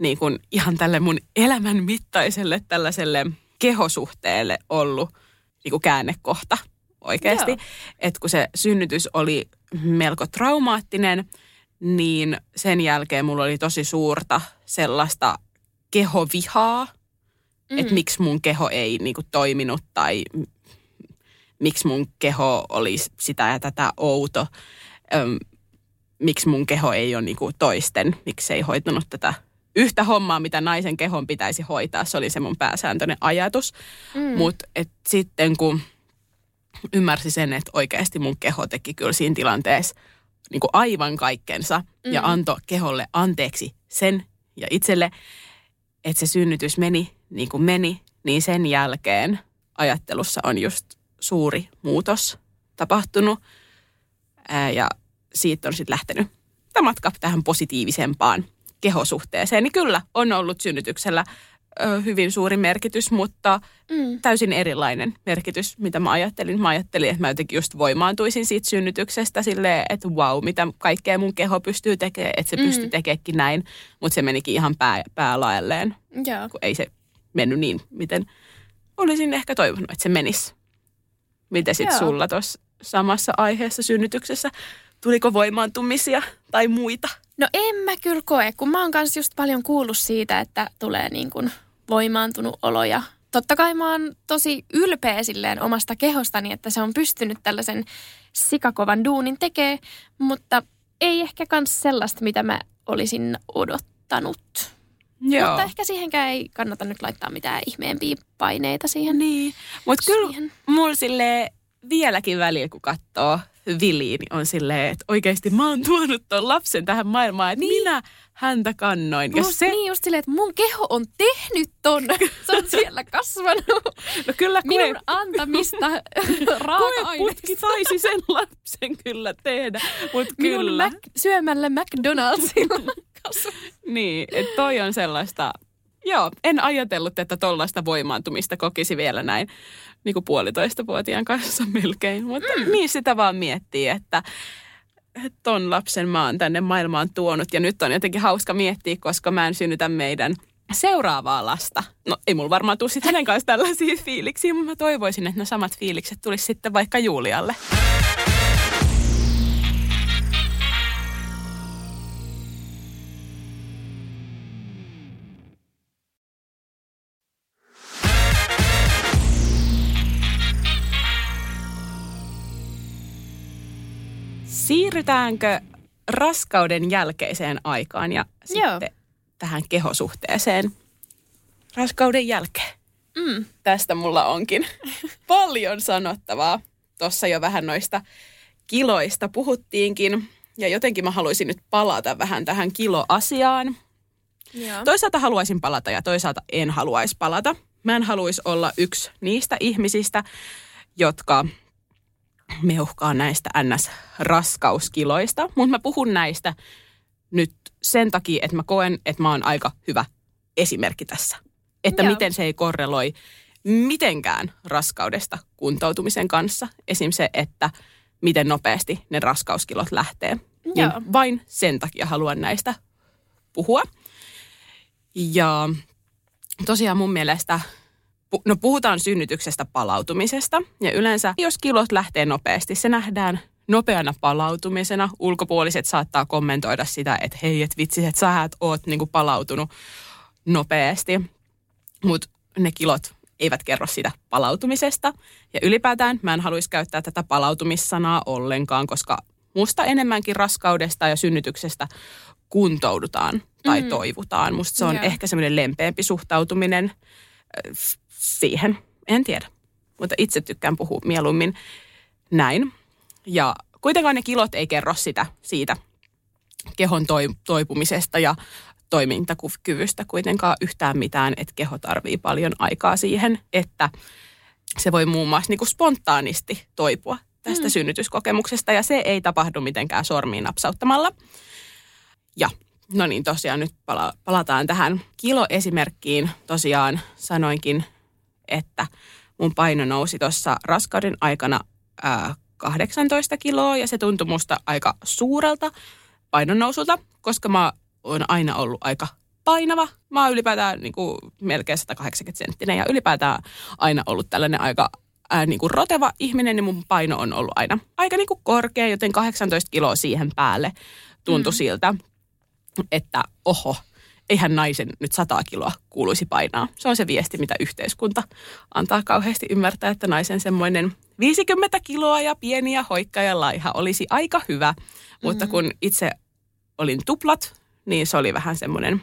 niin kuin ihan tälle mun elämän mittaiselle tällaiselle kehosuhteelle ollut – niin kuin käännekohta oikeasti. Että kun se synnytys oli melko traumaattinen, niin sen jälkeen mulla oli tosi suurta sellaista kehovihaa, Mm. että miksi mun keho ei niin kuin, toiminut tai miksi mun keho oli sitä ja tätä outo. Öm, miksi mun keho ei ole niin kuin, toisten, miksi ei hoitanut tätä yhtä hommaa, mitä naisen kehon pitäisi hoitaa. Se oli se mun pääsääntöinen ajatus. Mm. Mutta sitten kun ymmärsi sen, että oikeasti mun keho teki kyllä siinä tilanteessa niin kuin aivan kaikkensa mm. ja antoi keholle anteeksi sen ja itselle, että se synnytys meni niin kuin meni, niin sen jälkeen ajattelussa on just suuri muutos tapahtunut ää, ja siitä on sitten lähtenyt tämä matka tähän positiivisempaan kehosuhteeseen. Niin kyllä on ollut synnytyksellä ö, hyvin suuri merkitys, mutta Mm. täysin erilainen merkitys, mitä mä ajattelin. Mä ajattelin, että mä jotenkin just voimaantuisin siitä synnytyksestä silleen, että wow, mitä kaikkea mun keho pystyy tekemään, että se mm. Pystyy tekemäänkin näin. Mutta se menikin ihan pää, päälaelleen, Joo. kun ei se mennyt niin, miten olisin ehkä toivonut, että se menisi. Miten sitten sulla tuossa samassa aiheessa synnytyksessä? Tuliko voimaantumisia tai muita? No en mä kyllä koe, kun mä oon kanssa just paljon kuullut siitä, että tulee niin kuin voimaantunut olo ja totta kai mä oon tosi ylpeä silleen omasta kehostani, että se on pystynyt tällaisen sikakovan duunin tekee, mutta ei ehkä kans sellaista, mitä mä olisin odottanut. Joo. Mutta ehkä siihenkään ei kannata nyt laittaa mitään ihmeempiä paineita siihen. Niin, mutta kyllä siihen. mulla sille vieläkin välillä, kun katsoo Viliin, niin on silleen, että oikeasti mä oon tuonut ton lapsen tähän maailmaan, että niin. minä häntä kannoin. Ja Must, se, Niin just silleen, että mun keho on tehnyt ton. Se on siellä kasvanut. no kyllä Minun koe, antamista raaka-aineista. saisi sen lapsen kyllä tehdä, mutta Minun kyllä. Mac, syömällä McDonaldsilla kasvanut. Niin, että toi on sellaista, joo, en ajatellut, että tollaista voimaantumista kokisi vielä näin niin kuin puolitoista vuotiaan kanssa melkein. Mutta mm. niin sitä vaan miettii, että että ton lapsen mä oon tänne maailmaan tuonut. Ja nyt on jotenkin hauska miettiä, koska mä en synnytä meidän seuraavaa lasta. No ei mulla varmaan tule sitten hänen kanssa tällaisia fiiliksiä, mutta mä toivoisin, että ne samat fiilikset tulisi sitten vaikka Julialle. Siirrytäänkö raskauden jälkeiseen aikaan ja Joo. sitten tähän kehosuhteeseen raskauden jälkeen? Mm. Tästä mulla onkin paljon sanottavaa. Tuossa jo vähän noista kiloista puhuttiinkin. Ja jotenkin mä haluaisin nyt palata vähän tähän kiloasiaan. Joo. Toisaalta haluaisin palata ja toisaalta en haluaisi palata. Mä en haluaisi olla yksi niistä ihmisistä, jotka meuhkaa näistä NS-raskauskiloista. Mutta mä puhun näistä nyt sen takia, että mä koen, että mä oon aika hyvä esimerkki tässä. Että Joo. miten se ei korreloi mitenkään raskaudesta kuntoutumisen kanssa. Esim. se, että miten nopeasti ne raskauskilot lähtee. Niin Joo. vain sen takia haluan näistä puhua. Ja tosiaan mun mielestä, no puhutaan synnytyksestä palautumisesta. Ja yleensä, jos kilot lähtee nopeasti, se nähdään nopeana palautumisena. Ulkopuoliset saattaa kommentoida sitä, että hei, et vitsi, että sä et oot niinku palautunut nopeasti. Mutta ne kilot eivät kerro sitä palautumisesta. Ja ylipäätään mä en haluaisi käyttää tätä palautumissanaa ollenkaan, koska musta enemmänkin raskaudesta ja synnytyksestä kuntoudutaan tai Mm. toivutaan. Musta se on Joo. ehkä semmoinen lempeämpi suhtautuminen siihen. En tiedä, mutta itse tykkään puhua mieluummin näin. Ja kuitenkaan ne kilot ei kerro sitä siitä kehon toi, toipumisesta ja toimintakyvystä kuitenkaan yhtään mitään, että keho tarvii paljon aikaa siihen, että se voi muun muassa niin kuin spontaanisti toipua tästä mm. synnytyskokemuksesta ja se ei tapahdu mitenkään sormiin napsauttamalla. Ja no niin, tosiaan nyt pala- palataan tähän kiloesimerkkiin. Tosiaan sanoinkin, että mun paino nousi tuossa raskauden aikana ää, 18 kiloa ja se tuntui musta aika suurelta painonnousulta, koska mä oon aina ollut aika painava. Mä oon ylipäätään niin kuin, melkein 180 senttinen ja ylipäätään aina ollut tällainen aika ää, niin kuin roteva ihminen, niin mun paino on ollut aina aika niin kuin korkea, joten 18 kiloa siihen päälle tuntui mm. siltä, että oho, eihän naisen nyt sataa kiloa kuuluisi painaa. Se on se viesti, mitä yhteiskunta antaa kauheasti ymmärtää, että naisen semmoinen 50 kiloa ja pieni ja hoikka ja laiha olisi aika hyvä. Mutta Mm. kun itse olin tuplat, niin se oli vähän semmoinen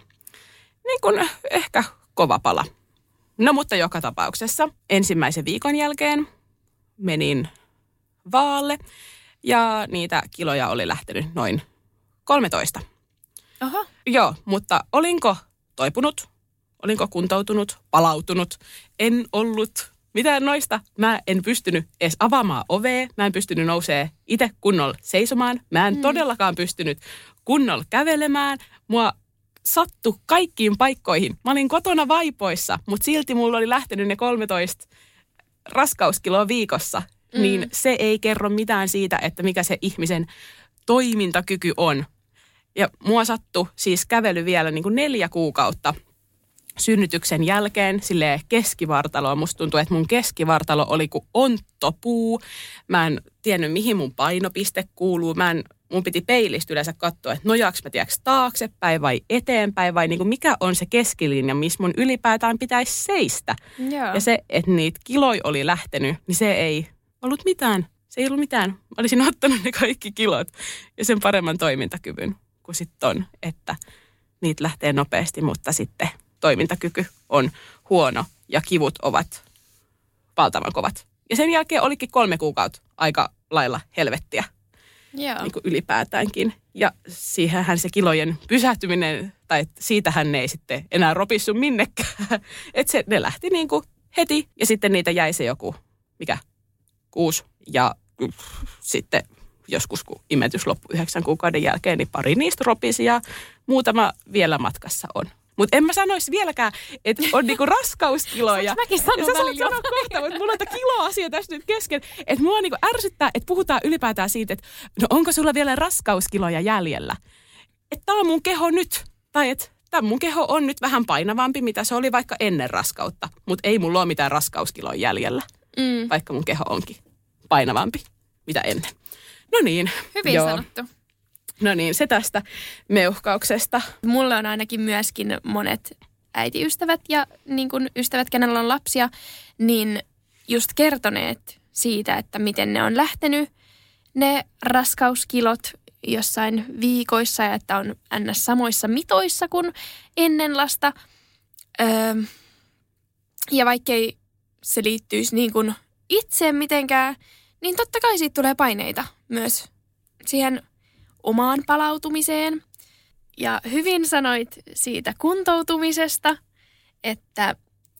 niin kuin ehkä kova pala. No mutta joka tapauksessa ensimmäisen viikon jälkeen menin vaalle ja niitä kiloja oli lähtenyt noin 13. Oho. Joo, mutta olinko toipunut? Olinko kuntoutunut? Palautunut? En ollut mitään noista. Mä en pystynyt edes avaamaan ovea. Mä en pystynyt nousee itse kunnolla seisomaan. Mä en mm. todellakaan pystynyt kunnolla kävelemään. Mua sattu kaikkiin paikkoihin. Mä olin kotona vaipoissa, mutta silti mulla oli lähtenyt ne 13 raskauskiloa viikossa. Mm. Niin se ei kerro mitään siitä, että mikä se ihmisen toimintakyky on. Ja mua sattui siis kävely vielä niin kuin neljä kuukautta synnytyksen jälkeen sille keskivartaloa. Musta tuntuu, että mun keskivartalo oli kuin onttopuu. Mä en tiennyt, mihin mun painopiste kuuluu. Mä en, mun piti peilistä yleensä katsoa, että nojaaks mä tiedäks taaksepäin vai eteenpäin vai niin kuin mikä on se keskilinja, missä mun ylipäätään pitäisi seistä. Joo. Ja se, että niitä kiloja oli lähtenyt, niin se ei ollut mitään. Se ei ollut mitään. Mä olisin ottanut ne kaikki kilot ja sen paremman toimintakyvyn kuin sitten on, että niitä lähtee nopeasti, mutta sitten toimintakyky on huono ja kivut ovat valtavan kovat. Ja sen jälkeen olikin kolme kuukautta aika lailla helvettiä Joo. niin kuin ylipäätäänkin. Ja siihenhän se kilojen pysähtyminen, tai siitähän ne ei sitten enää ropissu minnekään. Että se, ne lähti niin kuin heti ja sitten niitä jäi se joku, mikä, kuusi. Ja sitten joskus kun imetys loppui yhdeksän kuukauden jälkeen, niin pari niistä ropisi ja muutama vielä matkassa on. Mutta en mä sanoisi vieläkään, että on niinku raskauskiloja. Saanko mäkin sanoa ja sä saat sanoa kohta, mutta mulla on tämä kiloasia tässä nyt kesken. Että mua niinku ärsyttää, että puhutaan ylipäätään siitä, että no onko sulla vielä raskauskiloja jäljellä. Että tämä on mun keho nyt. Tai että tämä mun keho on nyt vähän painavampi, mitä se oli vaikka ennen raskautta. Mutta ei mulla ole mitään raskauskiloja jäljellä, Mm. vaikka mun keho onkin painavampi, mitä ennen. No niin. Hyvin joo. sanottu. No niin, se tästä meuhkauksesta. Mulle on ainakin myöskin monet äitiystävät ja niin kuin ystävät, kenellä on lapsia, niin just kertoneet siitä, että miten ne on lähtenyt ne raskauskilot jossain viikoissa ja että on ns. samoissa mitoissa kuin ennen lasta. Öö, ja vaikkei se liittyisi niin kuin itse mitenkään, niin totta kai siitä tulee paineita myös siihen omaan palautumiseen. Ja hyvin sanoit siitä kuntoutumisesta, että,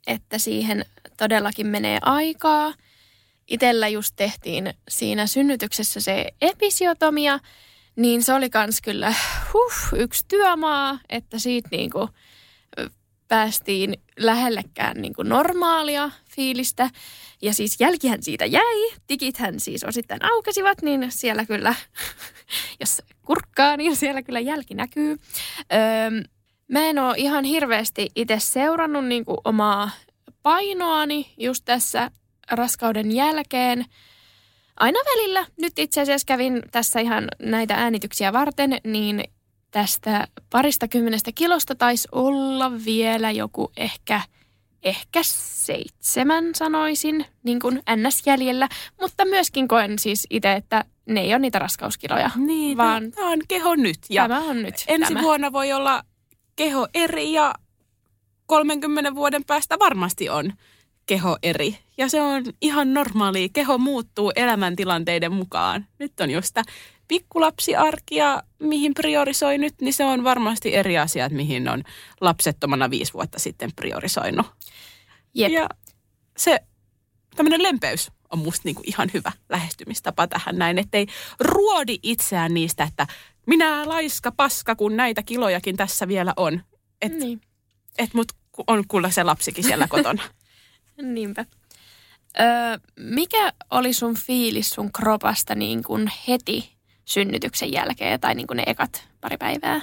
että siihen todellakin menee aikaa. Itellä just tehtiin siinä synnytyksessä se episiotomia, niin se oli kans kyllä huh, yksi työmaa, että siitä niinku päästiin lähellekään niinku normaalia fiilistä. Ja siis jälkihän siitä jäi, tikithän siis osittain aukesivat, niin siellä kyllä, jos kurkkaa, niin siellä kyllä jälki näkyy. Öö, mä en ole ihan hirveästi itse seurannut niinku omaa painoani just tässä raskauden jälkeen. Aina välillä, nyt itse asiassa kävin tässä ihan näitä äänityksiä varten, niin tästä parista kymmenestä kilosta taisi olla vielä joku ehkä, ehkä seitsemän sanoisin, niin kuin ns. jäljellä. Mutta myöskin koen siis itse, että ne ei ole niitä raskauskiloja, Niin, vaan tämä on keho nyt. Ja tämä on nyt ensi tämä. vuonna voi olla keho eri ja 30 vuoden päästä varmasti on keho eri. Ja se on ihan normaali. Keho muuttuu elämäntilanteiden mukaan. Nyt on just sitä pikkulapsiarkia, mihin priorisoi nyt, niin se on varmasti eri asiat, mihin on lapsettomana viisi vuotta sitten priorisoinut. Jep. Ja se tämmöinen lempeys on musta niinku ihan hyvä lähestymistapa tähän näin, ettei ruodi itseään niistä, että minä laiska paska, kun näitä kilojakin tässä vielä on. Et, Niin. et mut on kuulla se lapsikin siellä kotona. Niinpä. Öö, mikä oli sun fiilis sun kropasta niin kuin heti synnytyksen jälkeen tai niin kuin ne ekat pari päivää?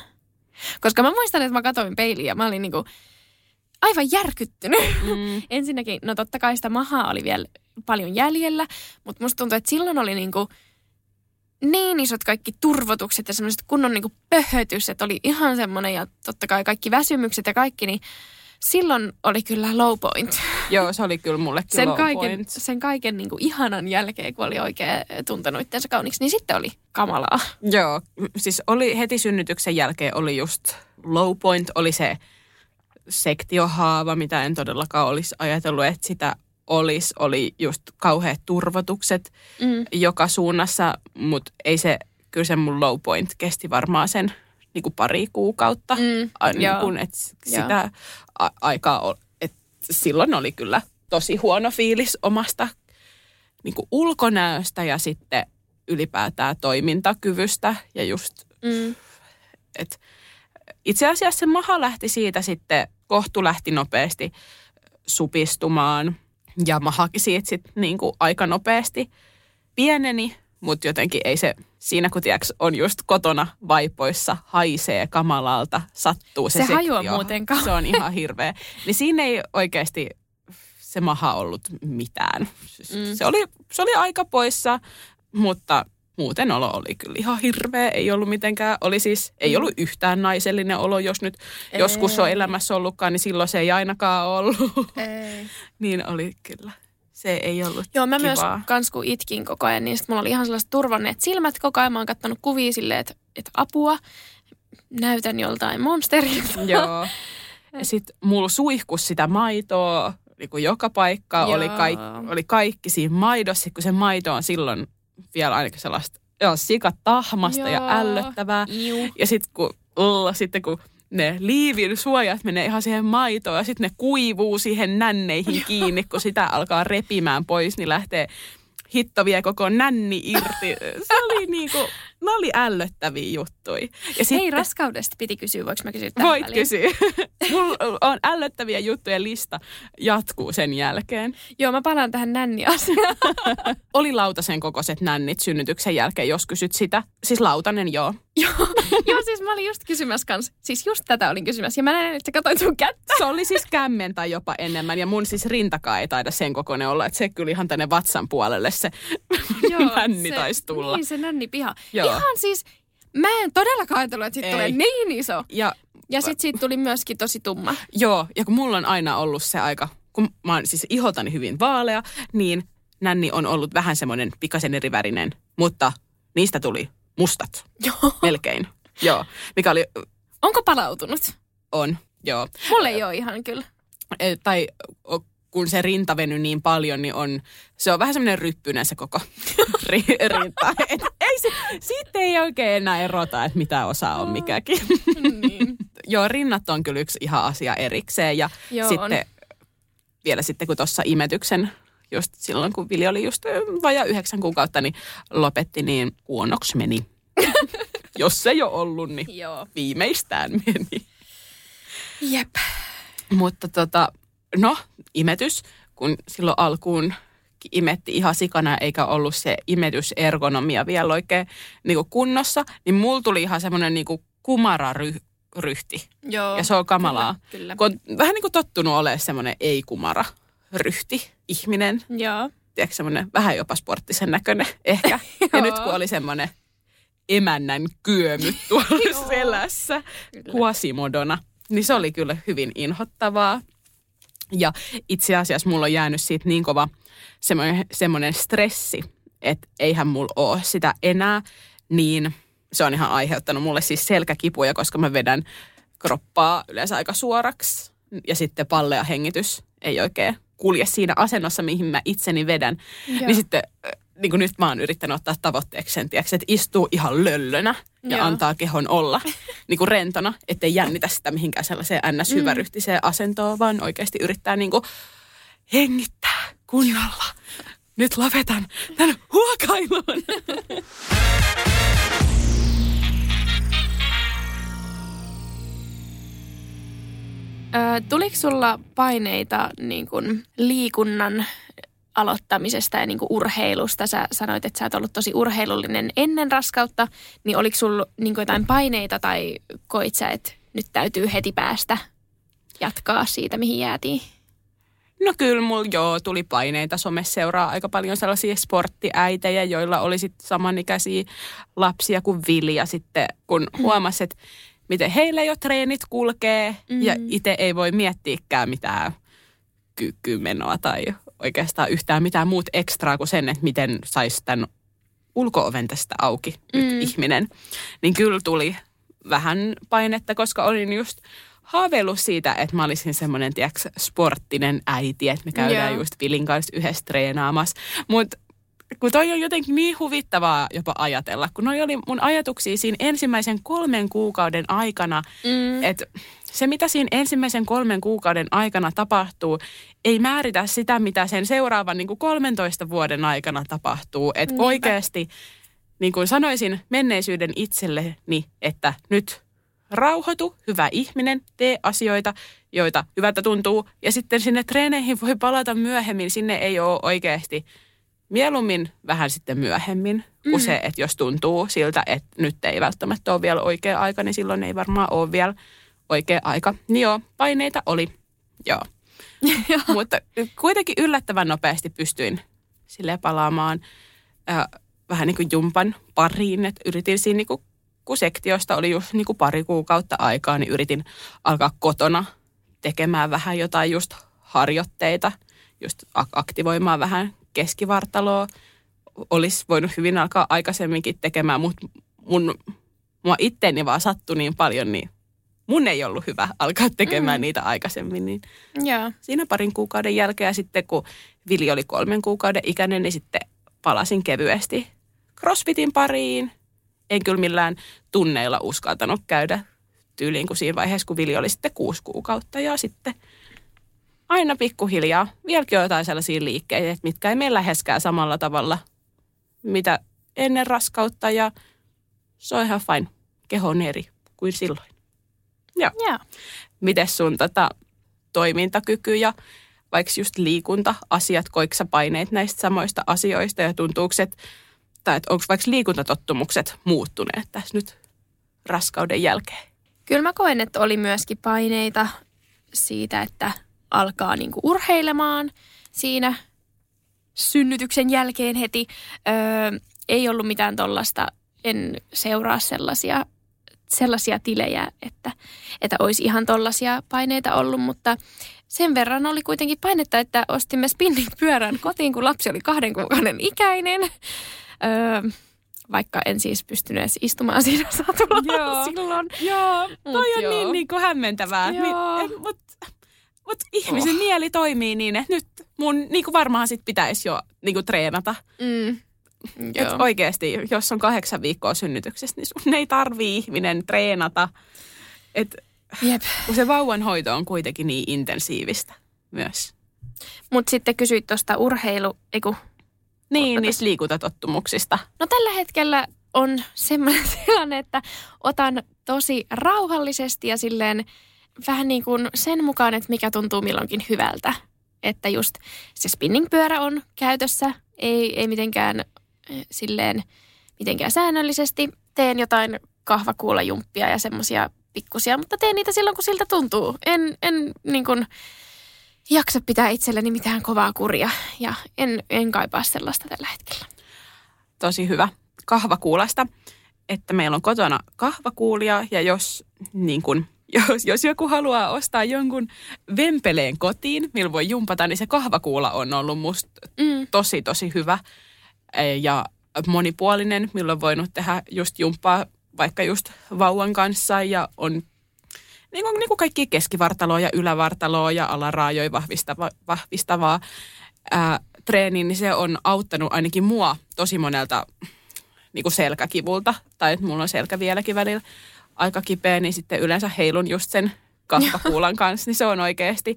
Koska mä muistan, että mä katsoin peiliä ja mä olin niin kuin aivan järkyttynyt. Mm. Ensinnäkin, no totta kai sitä mahaa oli vielä paljon jäljellä, mutta musta tuntuu, että silloin oli niin kuin niin isot kaikki turvotukset ja semmoiset kunnon niinku pöhötys, että oli ihan semmoinen ja totta kai kaikki väsymykset ja kaikki, niin silloin oli kyllä low point. Joo, se oli kyllä mullekin Sen low kaiken, point. sen kaiken niinku ihanan jälkeen, kun oli oikein tuntenut itseänsä kauniiksi, niin sitten oli kamalaa. Joo, siis oli heti synnytyksen jälkeen oli just low point, oli se sektiohaava, mitä en todellakaan olisi ajatellut, että sitä olisi. Oli just kauheat turvotukset Mm. joka suunnassa, mutta ei se, kyllä se mun low point kesti varmaan sen niin kuin pari kuukautta. Mm, A, niin kuin, et Joo. sitä a- aikaa, ol- et silloin oli kyllä tosi huono fiilis omasta niin kuin ulkonäöstä ja sitten ylipäätään toimintakyvystä ja just Mm. et itse asiassa se maha lähti siitä sitten, kohtu lähti nopeasti supistumaan ja mahakin siitä sitten niin kuin aika nopeasti pieneni, mutta jotenkin ei se, siinä kun tiiäks, on just kotona vaipoissa, haisee kamalalta, sattuu se Se sektio. muuten kauhea. Se on ihan hirveä. Niin siinä ei oikeasti se maha ollut mitään. Mm. Mm. Se, oli, se oli aika poissa, mutta muuten olo oli kyllä ihan hirveä. Ei ollut mitenkään, oli siis, ei ollut yhtään naisellinen olo, jos nyt Ei. joskus on elämässä ollutkaan, niin silloin se ei ainakaan ollut. Ei. niin oli kyllä. Se ei ollut Joo, mä myös kivaa. kans kun itkin koko ajan, niin sit mulla oli ihan sellaiset turvanneet silmät koko ajan. Mä oon kattonut kuvia silleen, että, että apua, näytän joltain monsterilta. Joo. Ja sitten mulla suihkus sitä maitoa niin kuin joka paikka. Oli, Joo. kaik, oli kaikki siinä maidossa, kun se maito on silloin vielä ainakin sellaista joo, sikatahmasta ja Joo. ällöttävää. Iu. Ja sitten kun, uh, sitten kun ne liivin suojat menee ihan siihen maitoon ja sitten ne kuivuu siihen nänneihin kiinni, kun sitä alkaa repimään pois, niin lähtee hitto vie koko nänni irti. Se oli niinku, ne oli ällöttäviä juttuja. Ja Hei, raskaudesta piti kysyä, voiko mä kysyä tähän Voit väliin? kysyä. Mulla on ällöttäviä juttuja lista. Jatkuu sen jälkeen. Joo, mä palaan tähän nänni-asiaan. Oli lautasen kokoiset nännit synnytyksen jälkeen, jos kysyt sitä. Siis lautanen, joo. Joo, siis mä olin just kysymässä kans. Siis just tätä olin kysymässä. Ja mä näin, että sä katsoit sun kättä. Se oli siis kämmen tai jopa enemmän. Ja mun siis rintakaan ei taida sen kokoinen olla. Että se kyllä ihan tänne vatsan puolelle se nänni se, taisi tulla. Niin, se nänni piha. Joo. Ihan siis, mä en todellakaan ajatellut, että siitä Ei. tulee niin iso. Ja Ja sit siitä tuli myöskin tosi tumma. Joo, ja kun mulla on aina ollut se aika, kun mä oon siis iholtani hyvin vaalea, niin nänni on ollut vähän semmoinen pikaisen erivärinen, mutta niistä tuli mustat Joo. melkein. Joo, mikä oli, Onko palautunut? on, joo. Mulle ei ole ihan kyllä. Tai kun se rinta venyi niin paljon, niin on, se on vähän semmoinen ryppyinen se koko ri- rinta. Et ei se, siitä ei oikein enää erota, että mitä osa on mikäkin. niin. Joo, rinnat on kyllä yksi ihan asia erikseen. Ja Joo, sitten vielä sitten, kun tuossa imetyksen, just silloin kun Vili oli just vajaa yhdeksän kuukautta, niin lopetti, niin huonoksi meni. Jos se ei ole ollut, niin Joo. viimeistään meni. Jep. Mutta tota, no, imetys, kun silloin alkuun imetti ihan sikana eikä ollut se imetysergonomia vielä oikein niin kuin kunnossa, niin mulla tuli ihan semmoinen niin kumararyhti. Joo. Ja se on kamalaa. Kyllä. kyllä. Kun on vähän niin kuin tottunut olemaan semmoinen ei-kumara ryhti ihminen. Joo. Tiedätkö, semmoinen vähän jopa sporttisen näköinen ehkä. ja nyt kun oli semmoinen emännän kyömy tuolla selässä, Kyllä. kuasimodona, niin se oli kyllä hyvin inhottavaa. Ja itse asiassa mulla on jäänyt siitä niin kova semmoinen, semmoinen stressi, että eihän mulla ole sitä enää, niin se on ihan aiheuttanut mulle siis selkäkipuja, koska mä vedän kroppaa yleensä aika suoraksi ja sitten pallea hengitys ei oikein kulje siinä asennossa, mihin mä itseni vedän. Joo. Niin sitten niin kuin nyt mä oon yrittänyt ottaa tavoitteeksi sen, tiiäks, että istuu ihan löllönä ja Joo. antaa kehon olla niin kuin rentona, ettei jännitä sitä mihinkään sellaiseen ns. hyväryhtiseen asentoon, vaan oikeasti yrittää niin kuin hengittää kunnolla. Nyt lopetan tämän huokailun. Ö, tuliko sulla paineita niin kun, liikunnan aloittamisesta ja niin kun, urheilusta? Sä sanoit, että sä oot ollut tosi urheilullinen ennen raskautta. Niin oliko sulla niin kun, jotain paineita tai koit sä, että nyt täytyy heti päästä jatkaa siitä, mihin jäätiin? No kyllä mulla joo, tuli paineita. Somessa seuraa aika paljon sellaisia sporttiäitejä, joilla oli sitten samanikäisiä lapsia kuin Vilja sitten, kun huomasi, että miten heillä jo treenit kulkee mm. ja itse ei voi miettiäkään mitään kykymenoa tai oikeastaan yhtään mitään muut ekstraa kuin sen, että miten saisi tämän ulkooven tästä auki mm. nyt ihminen. Niin kyllä tuli vähän painetta, koska olin just haaveillut siitä, että mä olisin semmoinen, sporttinen äiti, että me käydään yeah. just Vilin kanssa yhdessä treenaamassa. Mutta kun toi on jotenkin niin huvittavaa jopa ajatella, kun noi oli mun ajatuksia siinä ensimmäisen kolmen kuukauden aikana, mm. että se mitä siinä ensimmäisen kolmen kuukauden aikana tapahtuu, ei määritä sitä, mitä sen seuraavan niin kuin 13 vuoden aikana tapahtuu. Että oikeasti, niin kuin sanoisin menneisyyden itselleni, että nyt rauhoitu, hyvä ihminen, tee asioita, joita hyvältä tuntuu. Ja sitten sinne treeneihin voi palata myöhemmin. Sinne ei ole oikeasti mieluummin vähän sitten myöhemmin kuin mm. se, että jos tuntuu siltä, että nyt ei välttämättä ole vielä oikea aika, niin silloin ei varmaan ole vielä oikea aika. Niin joo, paineita oli, joo. Mutta kuitenkin yllättävän nopeasti pystyin sille palaamaan äh, vähän niin kuin jumpan pariin, että yritin siinä niin kuin kun sektiosta oli just niin kuin pari kuukautta aikaa, niin yritin alkaa kotona tekemään vähän jotain just harjoitteita, just aktivoimaan vähän keskivartaloa. Olisi voinut hyvin alkaa aikaisemminkin tekemään, mutta mun, mua itteeni vaan sattui niin paljon, niin mun ei ollut hyvä alkaa tekemään mm. niitä aikaisemmin. Niin yeah. Siinä parin kuukauden jälkeen ja sitten kun Vili oli kolmen kuukauden ikäinen, niin sitten palasin kevyesti crossfitin pariin – en kyllä millään tunneilla uskaltanut käydä tyyliin kuin siinä vaiheessa, kun Vili oli sitten kuusi kuukautta. Ja sitten aina pikkuhiljaa vieläkin on jotain sellaisia liikkeitä, mitkä ei mene läheskään samalla tavalla, mitä ennen raskautta. Ja se on ihan fine. Keho on eri kuin silloin. Joo. Yeah. Miten sun tota, toimintakyky ja vaikka just liikunta-asiat, koiksa paineet näistä samoista asioista ja tuntuuko, että tai että onko vaikka liikuntatottumukset muuttuneet tässä nyt raskauden jälkeen? Kyllä mä koen, että oli myöskin paineita siitä, että alkaa niinku urheilemaan siinä synnytyksen jälkeen heti. Öö, ei ollut mitään tollasta, en seuraa sellaisia, sellaisia tilejä, että, että olisi ihan tollaisia paineita ollut, mutta sen verran oli kuitenkin painetta, että ostimme spinning-pyörän kotiin, kun lapsi oli kahden kuukauden ikäinen. Öö, vaikka en siis pystynyt edes istumaan siinä satulalla joo, silloin. Joo, toi on joo. niin, niin kuin hämmentävää. Mutta mut, mut ihmisen oh. mieli toimii niin, että nyt mun niin kuin varmaan sit pitäisi jo niin kuin treenata. Mm. Et oikeasti, jos on kahdeksan viikkoa synnytyksestä, niin sun ei tarvii ihminen treenata. Et, Jep. Kun se vauvanhoito on kuitenkin niin intensiivistä myös. Mutta sitten kysyit tuosta urheilu, eiku, niin, niistä liikuntatottumuksista. No tällä hetkellä on semmoinen tilanne, että otan tosi rauhallisesti ja silleen vähän niin kuin sen mukaan, että mikä tuntuu milloinkin hyvältä. Että just se spinningpyörä on käytössä, ei, ei mitenkään eh, silleen mitenkään säännöllisesti. Teen jotain kahvakuulajumppia ja semmoisia pikkusia, mutta teen niitä silloin, kun siltä tuntuu. En, en niin kuin, jaksa pitää itselleni mitään kovaa kuria ja en, en kaipaa sellaista tällä hetkellä. Tosi hyvä. Kahvakuulasta, että meillä on kotona kahvakuulia ja jos, niin kun, jos, jos joku haluaa ostaa jonkun vempeleen kotiin, millä voi jumpata, niin se kahvakuula on ollut musta mm. tosi tosi hyvä ja monipuolinen, milloin on voinut tehdä just jumppaa vaikka just vauvan kanssa ja on niin kuin, niin kuin kaikki keskivartaloa ja ylävartaloa ja alaraajoja vahvistava, vahvistavaa ää, treeniä, niin se on auttanut ainakin mua tosi monelta niin kuin selkäkivulta. Tai että mulla on selkä vieläkin välillä aika kipeä, niin sitten yleensä heilun just sen kahvakuulan kanssa. Niin se on oikeasti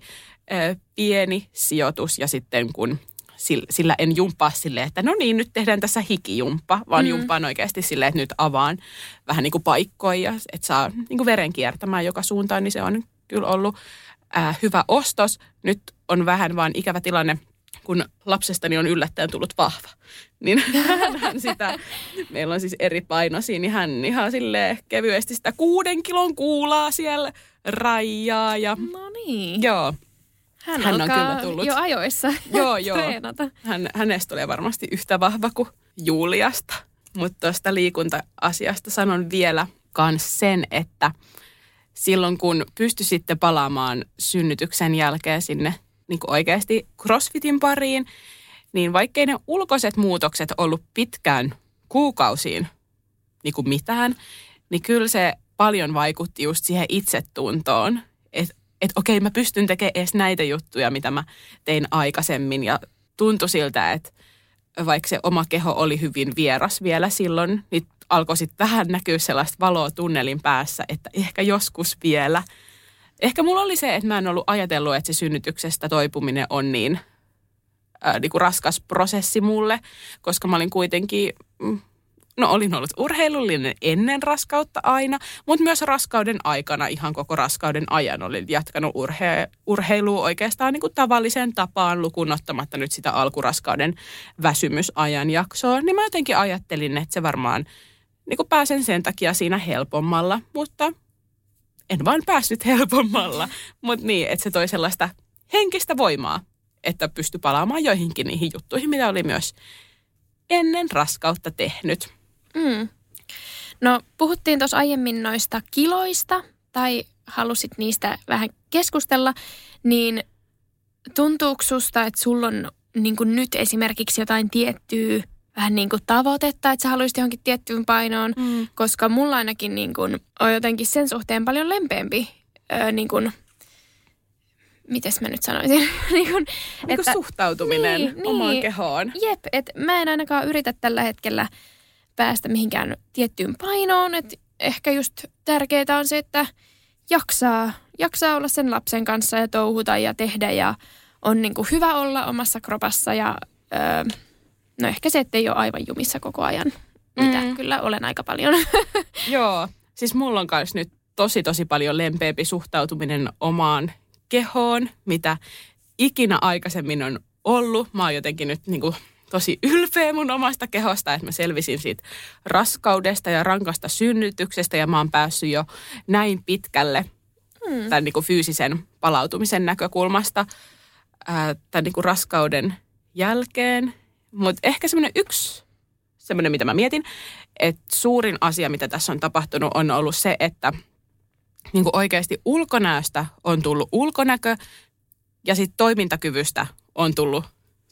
ää, pieni sijoitus ja sitten kun sillä en jumppaa silleen, että no niin, nyt tehdään tässä hikijumppa, vaan mm. jumppaan oikeasti silleen, että nyt avaan vähän niin kuin paikkoja, että saa niin kuin veren kiertämään joka suuntaan, niin se on kyllä ollut äh, hyvä ostos. Nyt on vähän vaan ikävä tilanne, kun lapsestani on yllättäen tullut vahva, niin hän sitä, meillä on siis eri painoisia, niin hän ihan sille kevyesti sitä kuuden kilon kuulaa siellä rajaa. Ja, no niin. Joo. Hän, Hän on kyllä tullut. jo ajoissa Joo, joo. treenata. Hän, hänestä tulee varmasti yhtä vahva kuin Juliasta. Mutta tuosta liikunta-asiasta sanon vielä kans sen, että silloin kun pysty sitten palaamaan synnytyksen jälkeen sinne niin oikeasti CrossFitin pariin, niin vaikkei ne ulkoiset muutokset ollut pitkään kuukausiin niin kuin mitään, niin kyllä se paljon vaikutti just siihen itsetuntoon. Että et okei, mä pystyn tekemään edes näitä juttuja, mitä mä tein aikaisemmin. Ja tuntui siltä, että vaikka se oma keho oli hyvin vieras vielä silloin, niin alkoi sitten vähän näkyä sellaista valoa tunnelin päässä, että ehkä joskus vielä. Ehkä mulla oli se, että mä en ollut ajatellut, että se synnytyksestä toipuminen on niin, ää, niin kuin raskas prosessi mulle, koska mä olin kuitenkin, mm, no olin ollut urheilullinen ennen raskautta aina, mutta myös raskauden aikana ihan koko raskauden ajan olin jatkanut urhe- urheilua oikeastaan niin kuin tavalliseen tapaan lukuun ottamatta nyt sitä alkuraskauden väsymysajan jaksoa. Niin mä jotenkin ajattelin, että se varmaan niin kuin pääsen sen takia siinä helpommalla, mutta en vaan päässyt helpommalla. Mutta niin, että se toi sellaista henkistä voimaa, että pysty palaamaan joihinkin niihin juttuihin, mitä oli myös ennen raskautta tehnyt. Mm. No puhuttiin tuossa aiemmin noista kiloista tai halusit niistä vähän keskustella, niin tuntuuko susta, että sulla on niin nyt esimerkiksi jotain tiettyä vähän niin kuin tavoitetta, että sä haluaisit johonkin tiettyyn painoon, Mm. koska mulla ainakin niin kuin on jotenkin sen suhteen paljon lempeämpi, öö, niin kuin, mites mä nyt sanoisin, niin kuin, Niin kuin suhtautuminen Niin, niin. omaan kehoon. Jep, että mä en ainakaan yritä tällä hetkellä päästä mihinkään tiettyyn painoon. Et ehkä just tärkeää on se, että jaksaa, jaksaa olla sen lapsen kanssa ja touhuta ja tehdä ja on niinku hyvä olla omassa kropassa ja öö, no ehkä se, että ei ole aivan jumissa koko ajan, mitä Mm. kyllä olen aika paljon. Joo, siis mulla on myös nyt tosi tosi paljon lempeämpi suhtautuminen omaan kehoon, mitä ikinä aikaisemmin on ollut. Mä oon jotenkin nyt niin kuin tosi ylpeä mun omasta kehosta, että mä selvisin siitä raskaudesta ja rankasta synnytyksestä ja mä oon päässyt jo näin pitkälle Mm. tämän niin kuin fyysisen palautumisen näkökulmasta ää, tämän niin kuin raskauden jälkeen. Mutta ehkä semmoinen yksi, semmoinen mitä mä mietin, että suurin asia, mitä tässä on tapahtunut, on ollut se, että niin kuin oikeasti ulkonäöstä on tullut ulkonäkö ja sitten toimintakyvystä on tullut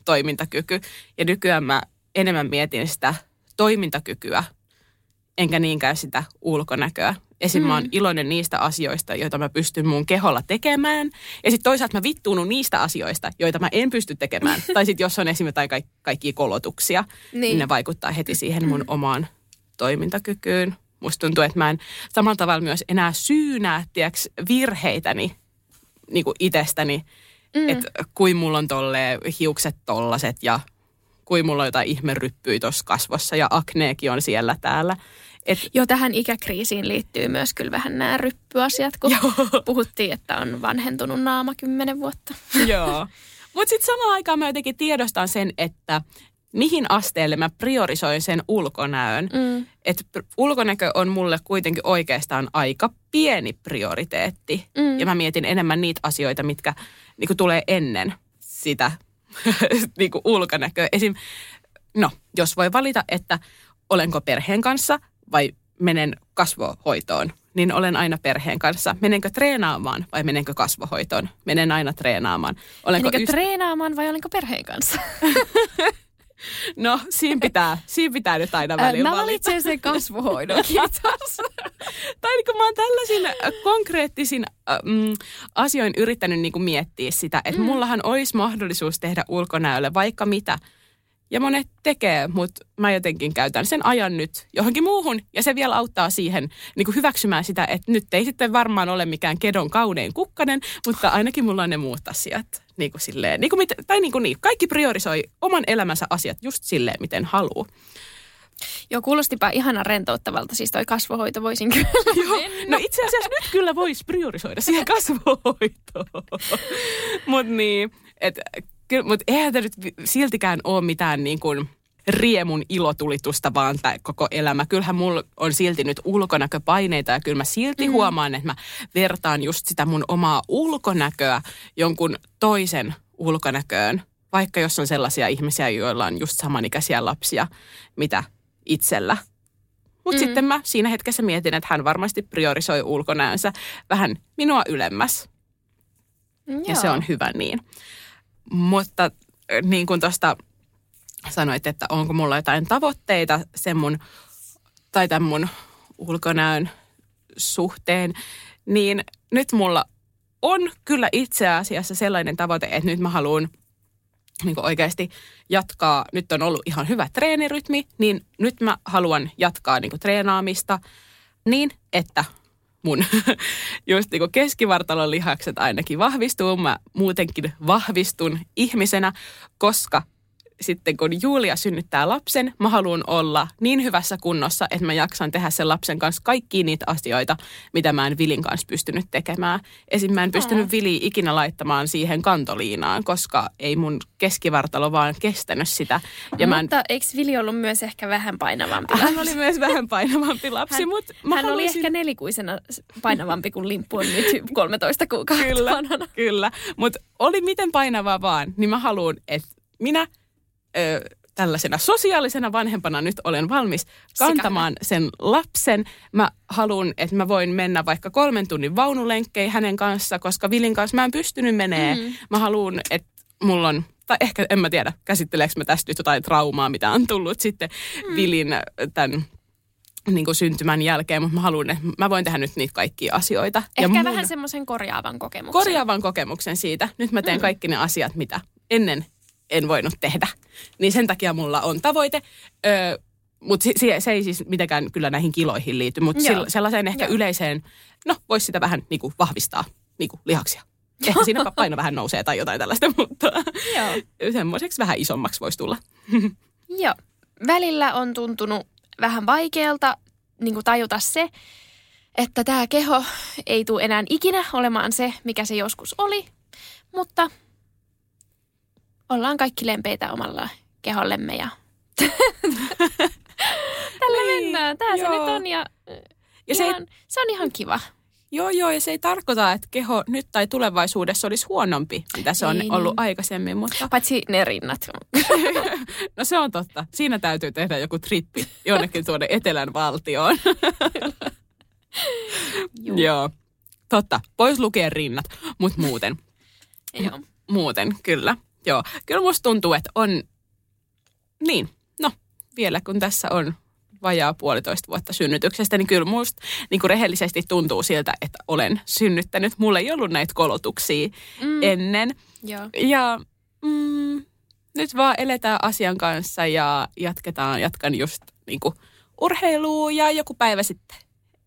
toimintakyky. Ja nykyään mä enemmän mietin sitä toimintakykyä, enkä niinkään sitä ulkonäköä. Esim. Mm. mä oon Mm. iloinen niistä asioista, joita mä pystyn mun keholla tekemään. Ja sitten toisaalta mä vittuunut niistä asioista, joita mä en pysty tekemään. tai sitten jos on esimerkiksi tai kaikki, kaikkia kolotuksia, niin. niin ne vaikuttaa heti siihen mun omaan toimintakykyyn. Musta tuntuu, että mä en samalla tavalla myös enää syynää, tiedäks, virheitäni niin kuin itsestäni. Mm. Että kuin mulla on tolle hiukset tollaset ja kuin mulla on jotain ihmeryppyä tuossa kasvossa ja akneekin on siellä täällä. Et, Jo tähän ikäkriisiin liittyy myös kyllä vähän nämä ryppyasiat, kun joo, puhuttiin, että on vanhentunut naama kymmenen vuotta. joo. Mutta sitten samaan aikaan mä jotenkin tiedostan sen, että mihin asteelle mä priorisoin sen ulkonäön. Mm. Että ulkonäkö on mulle kuitenkin oikeastaan aika pieni prioriteetti. Mm. Ja mä mietin enemmän niitä asioita, mitkä niin tulee ennen sitä niin ulkonäköä. Esim. No, jos voi valita, että olenko perheen kanssa vai menen kasvohoitoon, niin olen aina perheen kanssa. Menenkö treenaamaan vai menenkö kasvohoitoon? Menen aina treenaamaan. Olenko Menikö yst- treenaamaan vai olenko perheen kanssa? No, siinä pitää, siinä pitää nyt aina välillä Mä valita. valitsen sen kasvuhoidon, kiitos. tai niin kuin mä oon tällaisin äh, konkreettisin äh, mm, asioin yrittänyt niin kuin miettiä sitä, että mm. mullahan olisi mahdollisuus tehdä ulkonäölle vaikka mitä. Ja monet tekee, mutta mä jotenkin käytän sen ajan nyt johonkin muuhun. Ja se vielä auttaa siihen niin kuin hyväksymään sitä, että nyt ei sitten varmaan ole mikään kedon kaunein kukkanen, mutta ainakin mulla on ne muut asiat. Niin kuin silleen, niin kuin mit, tai niin kuin niin, kaikki priorisoi oman elämänsä asiat just silleen, miten haluaa. Joo, kuulostipa ihana rentouttavalta, siis toi kasvohoito voisin kyllä Joo, no itse asiassa nyt kyllä voisi priorisoida siihen kasvohoitoon. Mutta niin, et, kyllä, mut eihän tämä nyt siltikään ole mitään niin kuin riemun ilotulitusta vaan tämä koko elämä. Kyllähän mulla on silti nyt ulkonäköpaineita ja kyllä mä silti mm. huomaan, että mä vertaan just sitä mun omaa ulkonäköä jonkun toisen ulkonäköön. Vaikka jos on sellaisia ihmisiä, joilla on just samanikäisiä lapsia, mitä itsellä. Mutta mm. sitten mä siinä hetkessä mietin, että hän varmasti priorisoi ulkonäönsä vähän minua ylemmäs. Joo. Ja se on hyvä niin. Mutta niin kuin tuosta sanoit, että onko mulla jotain tavoitteita sen mun, tai tämän mun ulkonäön suhteen, niin nyt mulla on kyllä itse asiassa sellainen tavoite, että nyt mä haluan niin oikeasti jatkaa, nyt on ollut ihan hyvä treenirytmi, niin nyt mä haluan jatkaa niin treenaamista niin, että mun just niin keskivartalon lihakset ainakin vahvistuu. Mä muutenkin vahvistun ihmisenä, koska sitten kun Julia synnyttää lapsen, mä haluan olla niin hyvässä kunnossa, että mä jaksan tehdä sen lapsen kanssa kaikki niitä asioita, mitä mä en Vilin kanssa pystynyt tekemään. Esim. mä en pystynyt Vili ikinä laittamaan siihen kantoliinaan, koska ei mun keskivartalo vaan kestänyt sitä. Ja mutta en... eikö Vili ollut myös ehkä vähän painavampi lapsi? Hän oli myös vähän painavampi lapsi, hän, mutta Hän haluaisin... oli ehkä nelikuisena painavampi kuin limppu on nyt 13 kuukautta Kyllä, kyllä. mutta oli miten painavaa vaan, niin mä haluan, että minä – ö, tällaisena sosiaalisena vanhempana nyt olen valmis kantamaan Sikana. sen lapsen. Mä haluan, että mä voin mennä vaikka kolmen tunnin vaunulenkkeihin hänen kanssa, koska Vilin kanssa mä en pystynyt menee. Mm. Mä haluan, että mulla on, tai ehkä en mä tiedä, käsitteleekö mä tästä nyt jotain traumaa, mitä on tullut sitten mm. Vilin tämän niin kuin syntymän jälkeen, mutta mä haluan, että mä voin tehdä nyt niitä kaikkia asioita. Ehkä ja mun... vähän semmoisen korjaavan kokemuksen. Korjaavan kokemuksen siitä. Nyt mä teen mm. kaikki ne asiat, mitä ennen en voinut tehdä. Niin sen takia mulla on tavoite. Öö, mutta se, se ei siis mitenkään kyllä näihin kiloihin liity, mutta sellaiseen ehkä Joo. yleiseen, no voisi sitä vähän niin kuin vahvistaa niin kuin lihaksia. Ehkä siinä paino vähän nousee tai jotain tällaista, mutta Joo. semmoiseksi vähän isommaksi voisi tulla. Joo. Välillä on tuntunut vähän vaikealta niin tajuta se, että tämä keho ei tule enää ikinä olemaan se, mikä se joskus oli, mutta ollaan kaikki lempeitä omalla kehollemme ja tällä niin, mennään. Joo. se nyt on ja, ja ihan, se, ei, se on ihan kiva. Joo, joo, ja se ei tarkoita, että keho nyt tai tulevaisuudessa olisi huonompi, mitä se on niin, ollut aikaisemmin. Mutta... Paitsi ne rinnat. no se on totta. Siinä täytyy tehdä joku trippi jonnekin tuonne etelän valtioon. joo. Totta, pois lukea rinnat, mutta muuten. joo. Muuten, kyllä. Joo, kyllä musta tuntuu, että on, niin, no vielä kun tässä on vajaa puolitoista vuotta synnytyksestä, niin kyllä musta niin kuin rehellisesti tuntuu siltä, että olen synnyttänyt. Mulla ei ollut näitä kolotuksia mm. ennen. Joo. Ja mm, nyt vaan eletään asian kanssa ja jatketaan, jatkan just niin kuin urheilua ja joku päivä sitten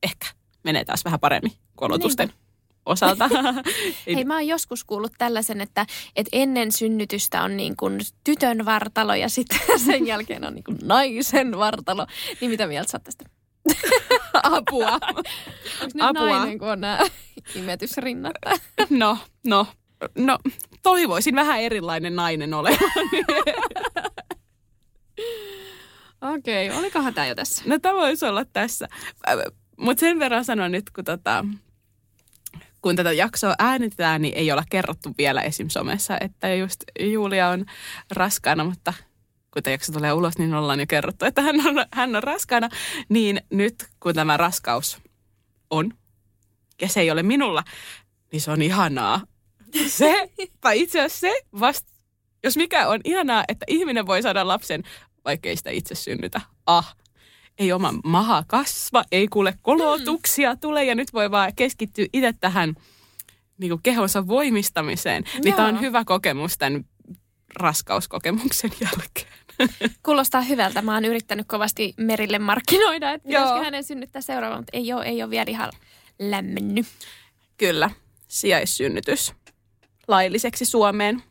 ehkä menee taas vähän paremmin kolotusten. Niin osalta. Hei, mä oon joskus kuullut tällaisen, että, että ennen synnytystä on niin kuin tytön vartalo ja sitten sen jälkeen on niin kuin naisen vartalo. Niin mitä mieltä sä tästä? Apua. Onko Apua. nainen, kun on nämä imetysrinnat? no, no, no, toivoisin vähän erilainen nainen olevan. Okei, okay, olikohan tämä jo tässä? No tämä voisi olla tässä. Mutta sen verran sanon nyt, kun tota, kun tätä jaksoa äänitetään, niin ei olla kerrottu vielä esim. somessa, että just Julia on raskaana, mutta kun tämä jakso tulee ulos, niin ollaan jo kerrottu, että hän on, hän on raskaana. Niin nyt, kun tämä raskaus on, ja se ei ole minulla, niin se on ihanaa. Se, tai itse asiassa se vasta, jos mikä on ihanaa, että ihminen voi saada lapsen, vaikka ei sitä itse synnytä. Ah, ei oma maha kasva, ei kuule kolotuksia mm. tule ja nyt voi vaan keskittyä itse tähän niin kuin kehonsa voimistamiseen. Mitä niin on hyvä kokemus tämän raskauskokemuksen jälkeen. Kuulostaa hyvältä. Mä oon yrittänyt kovasti Merille markkinoida, että pitäisikö hänen synnyttää seuraava, mutta ei ole, ei ole vielä ihan lämmennyt. Kyllä, sijaissynnytys lailliseksi Suomeen.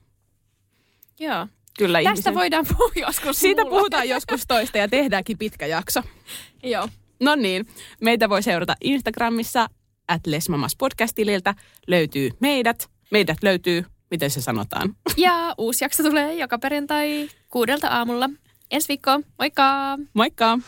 Joo kyllä Tästä ihmisen... voidaan puhua joskus Siitä mulla. puhutaan joskus toista ja tehdäänkin pitkä jakso. Joo. No niin, meitä voi seurata Instagramissa at Lesmamas podcast-tililtä. Löytyy meidät. Meidät löytyy, miten se sanotaan? Ja uusi jakso tulee joka perjantai kuudelta aamulla. ensi viikkoon. Moikka! Moikka!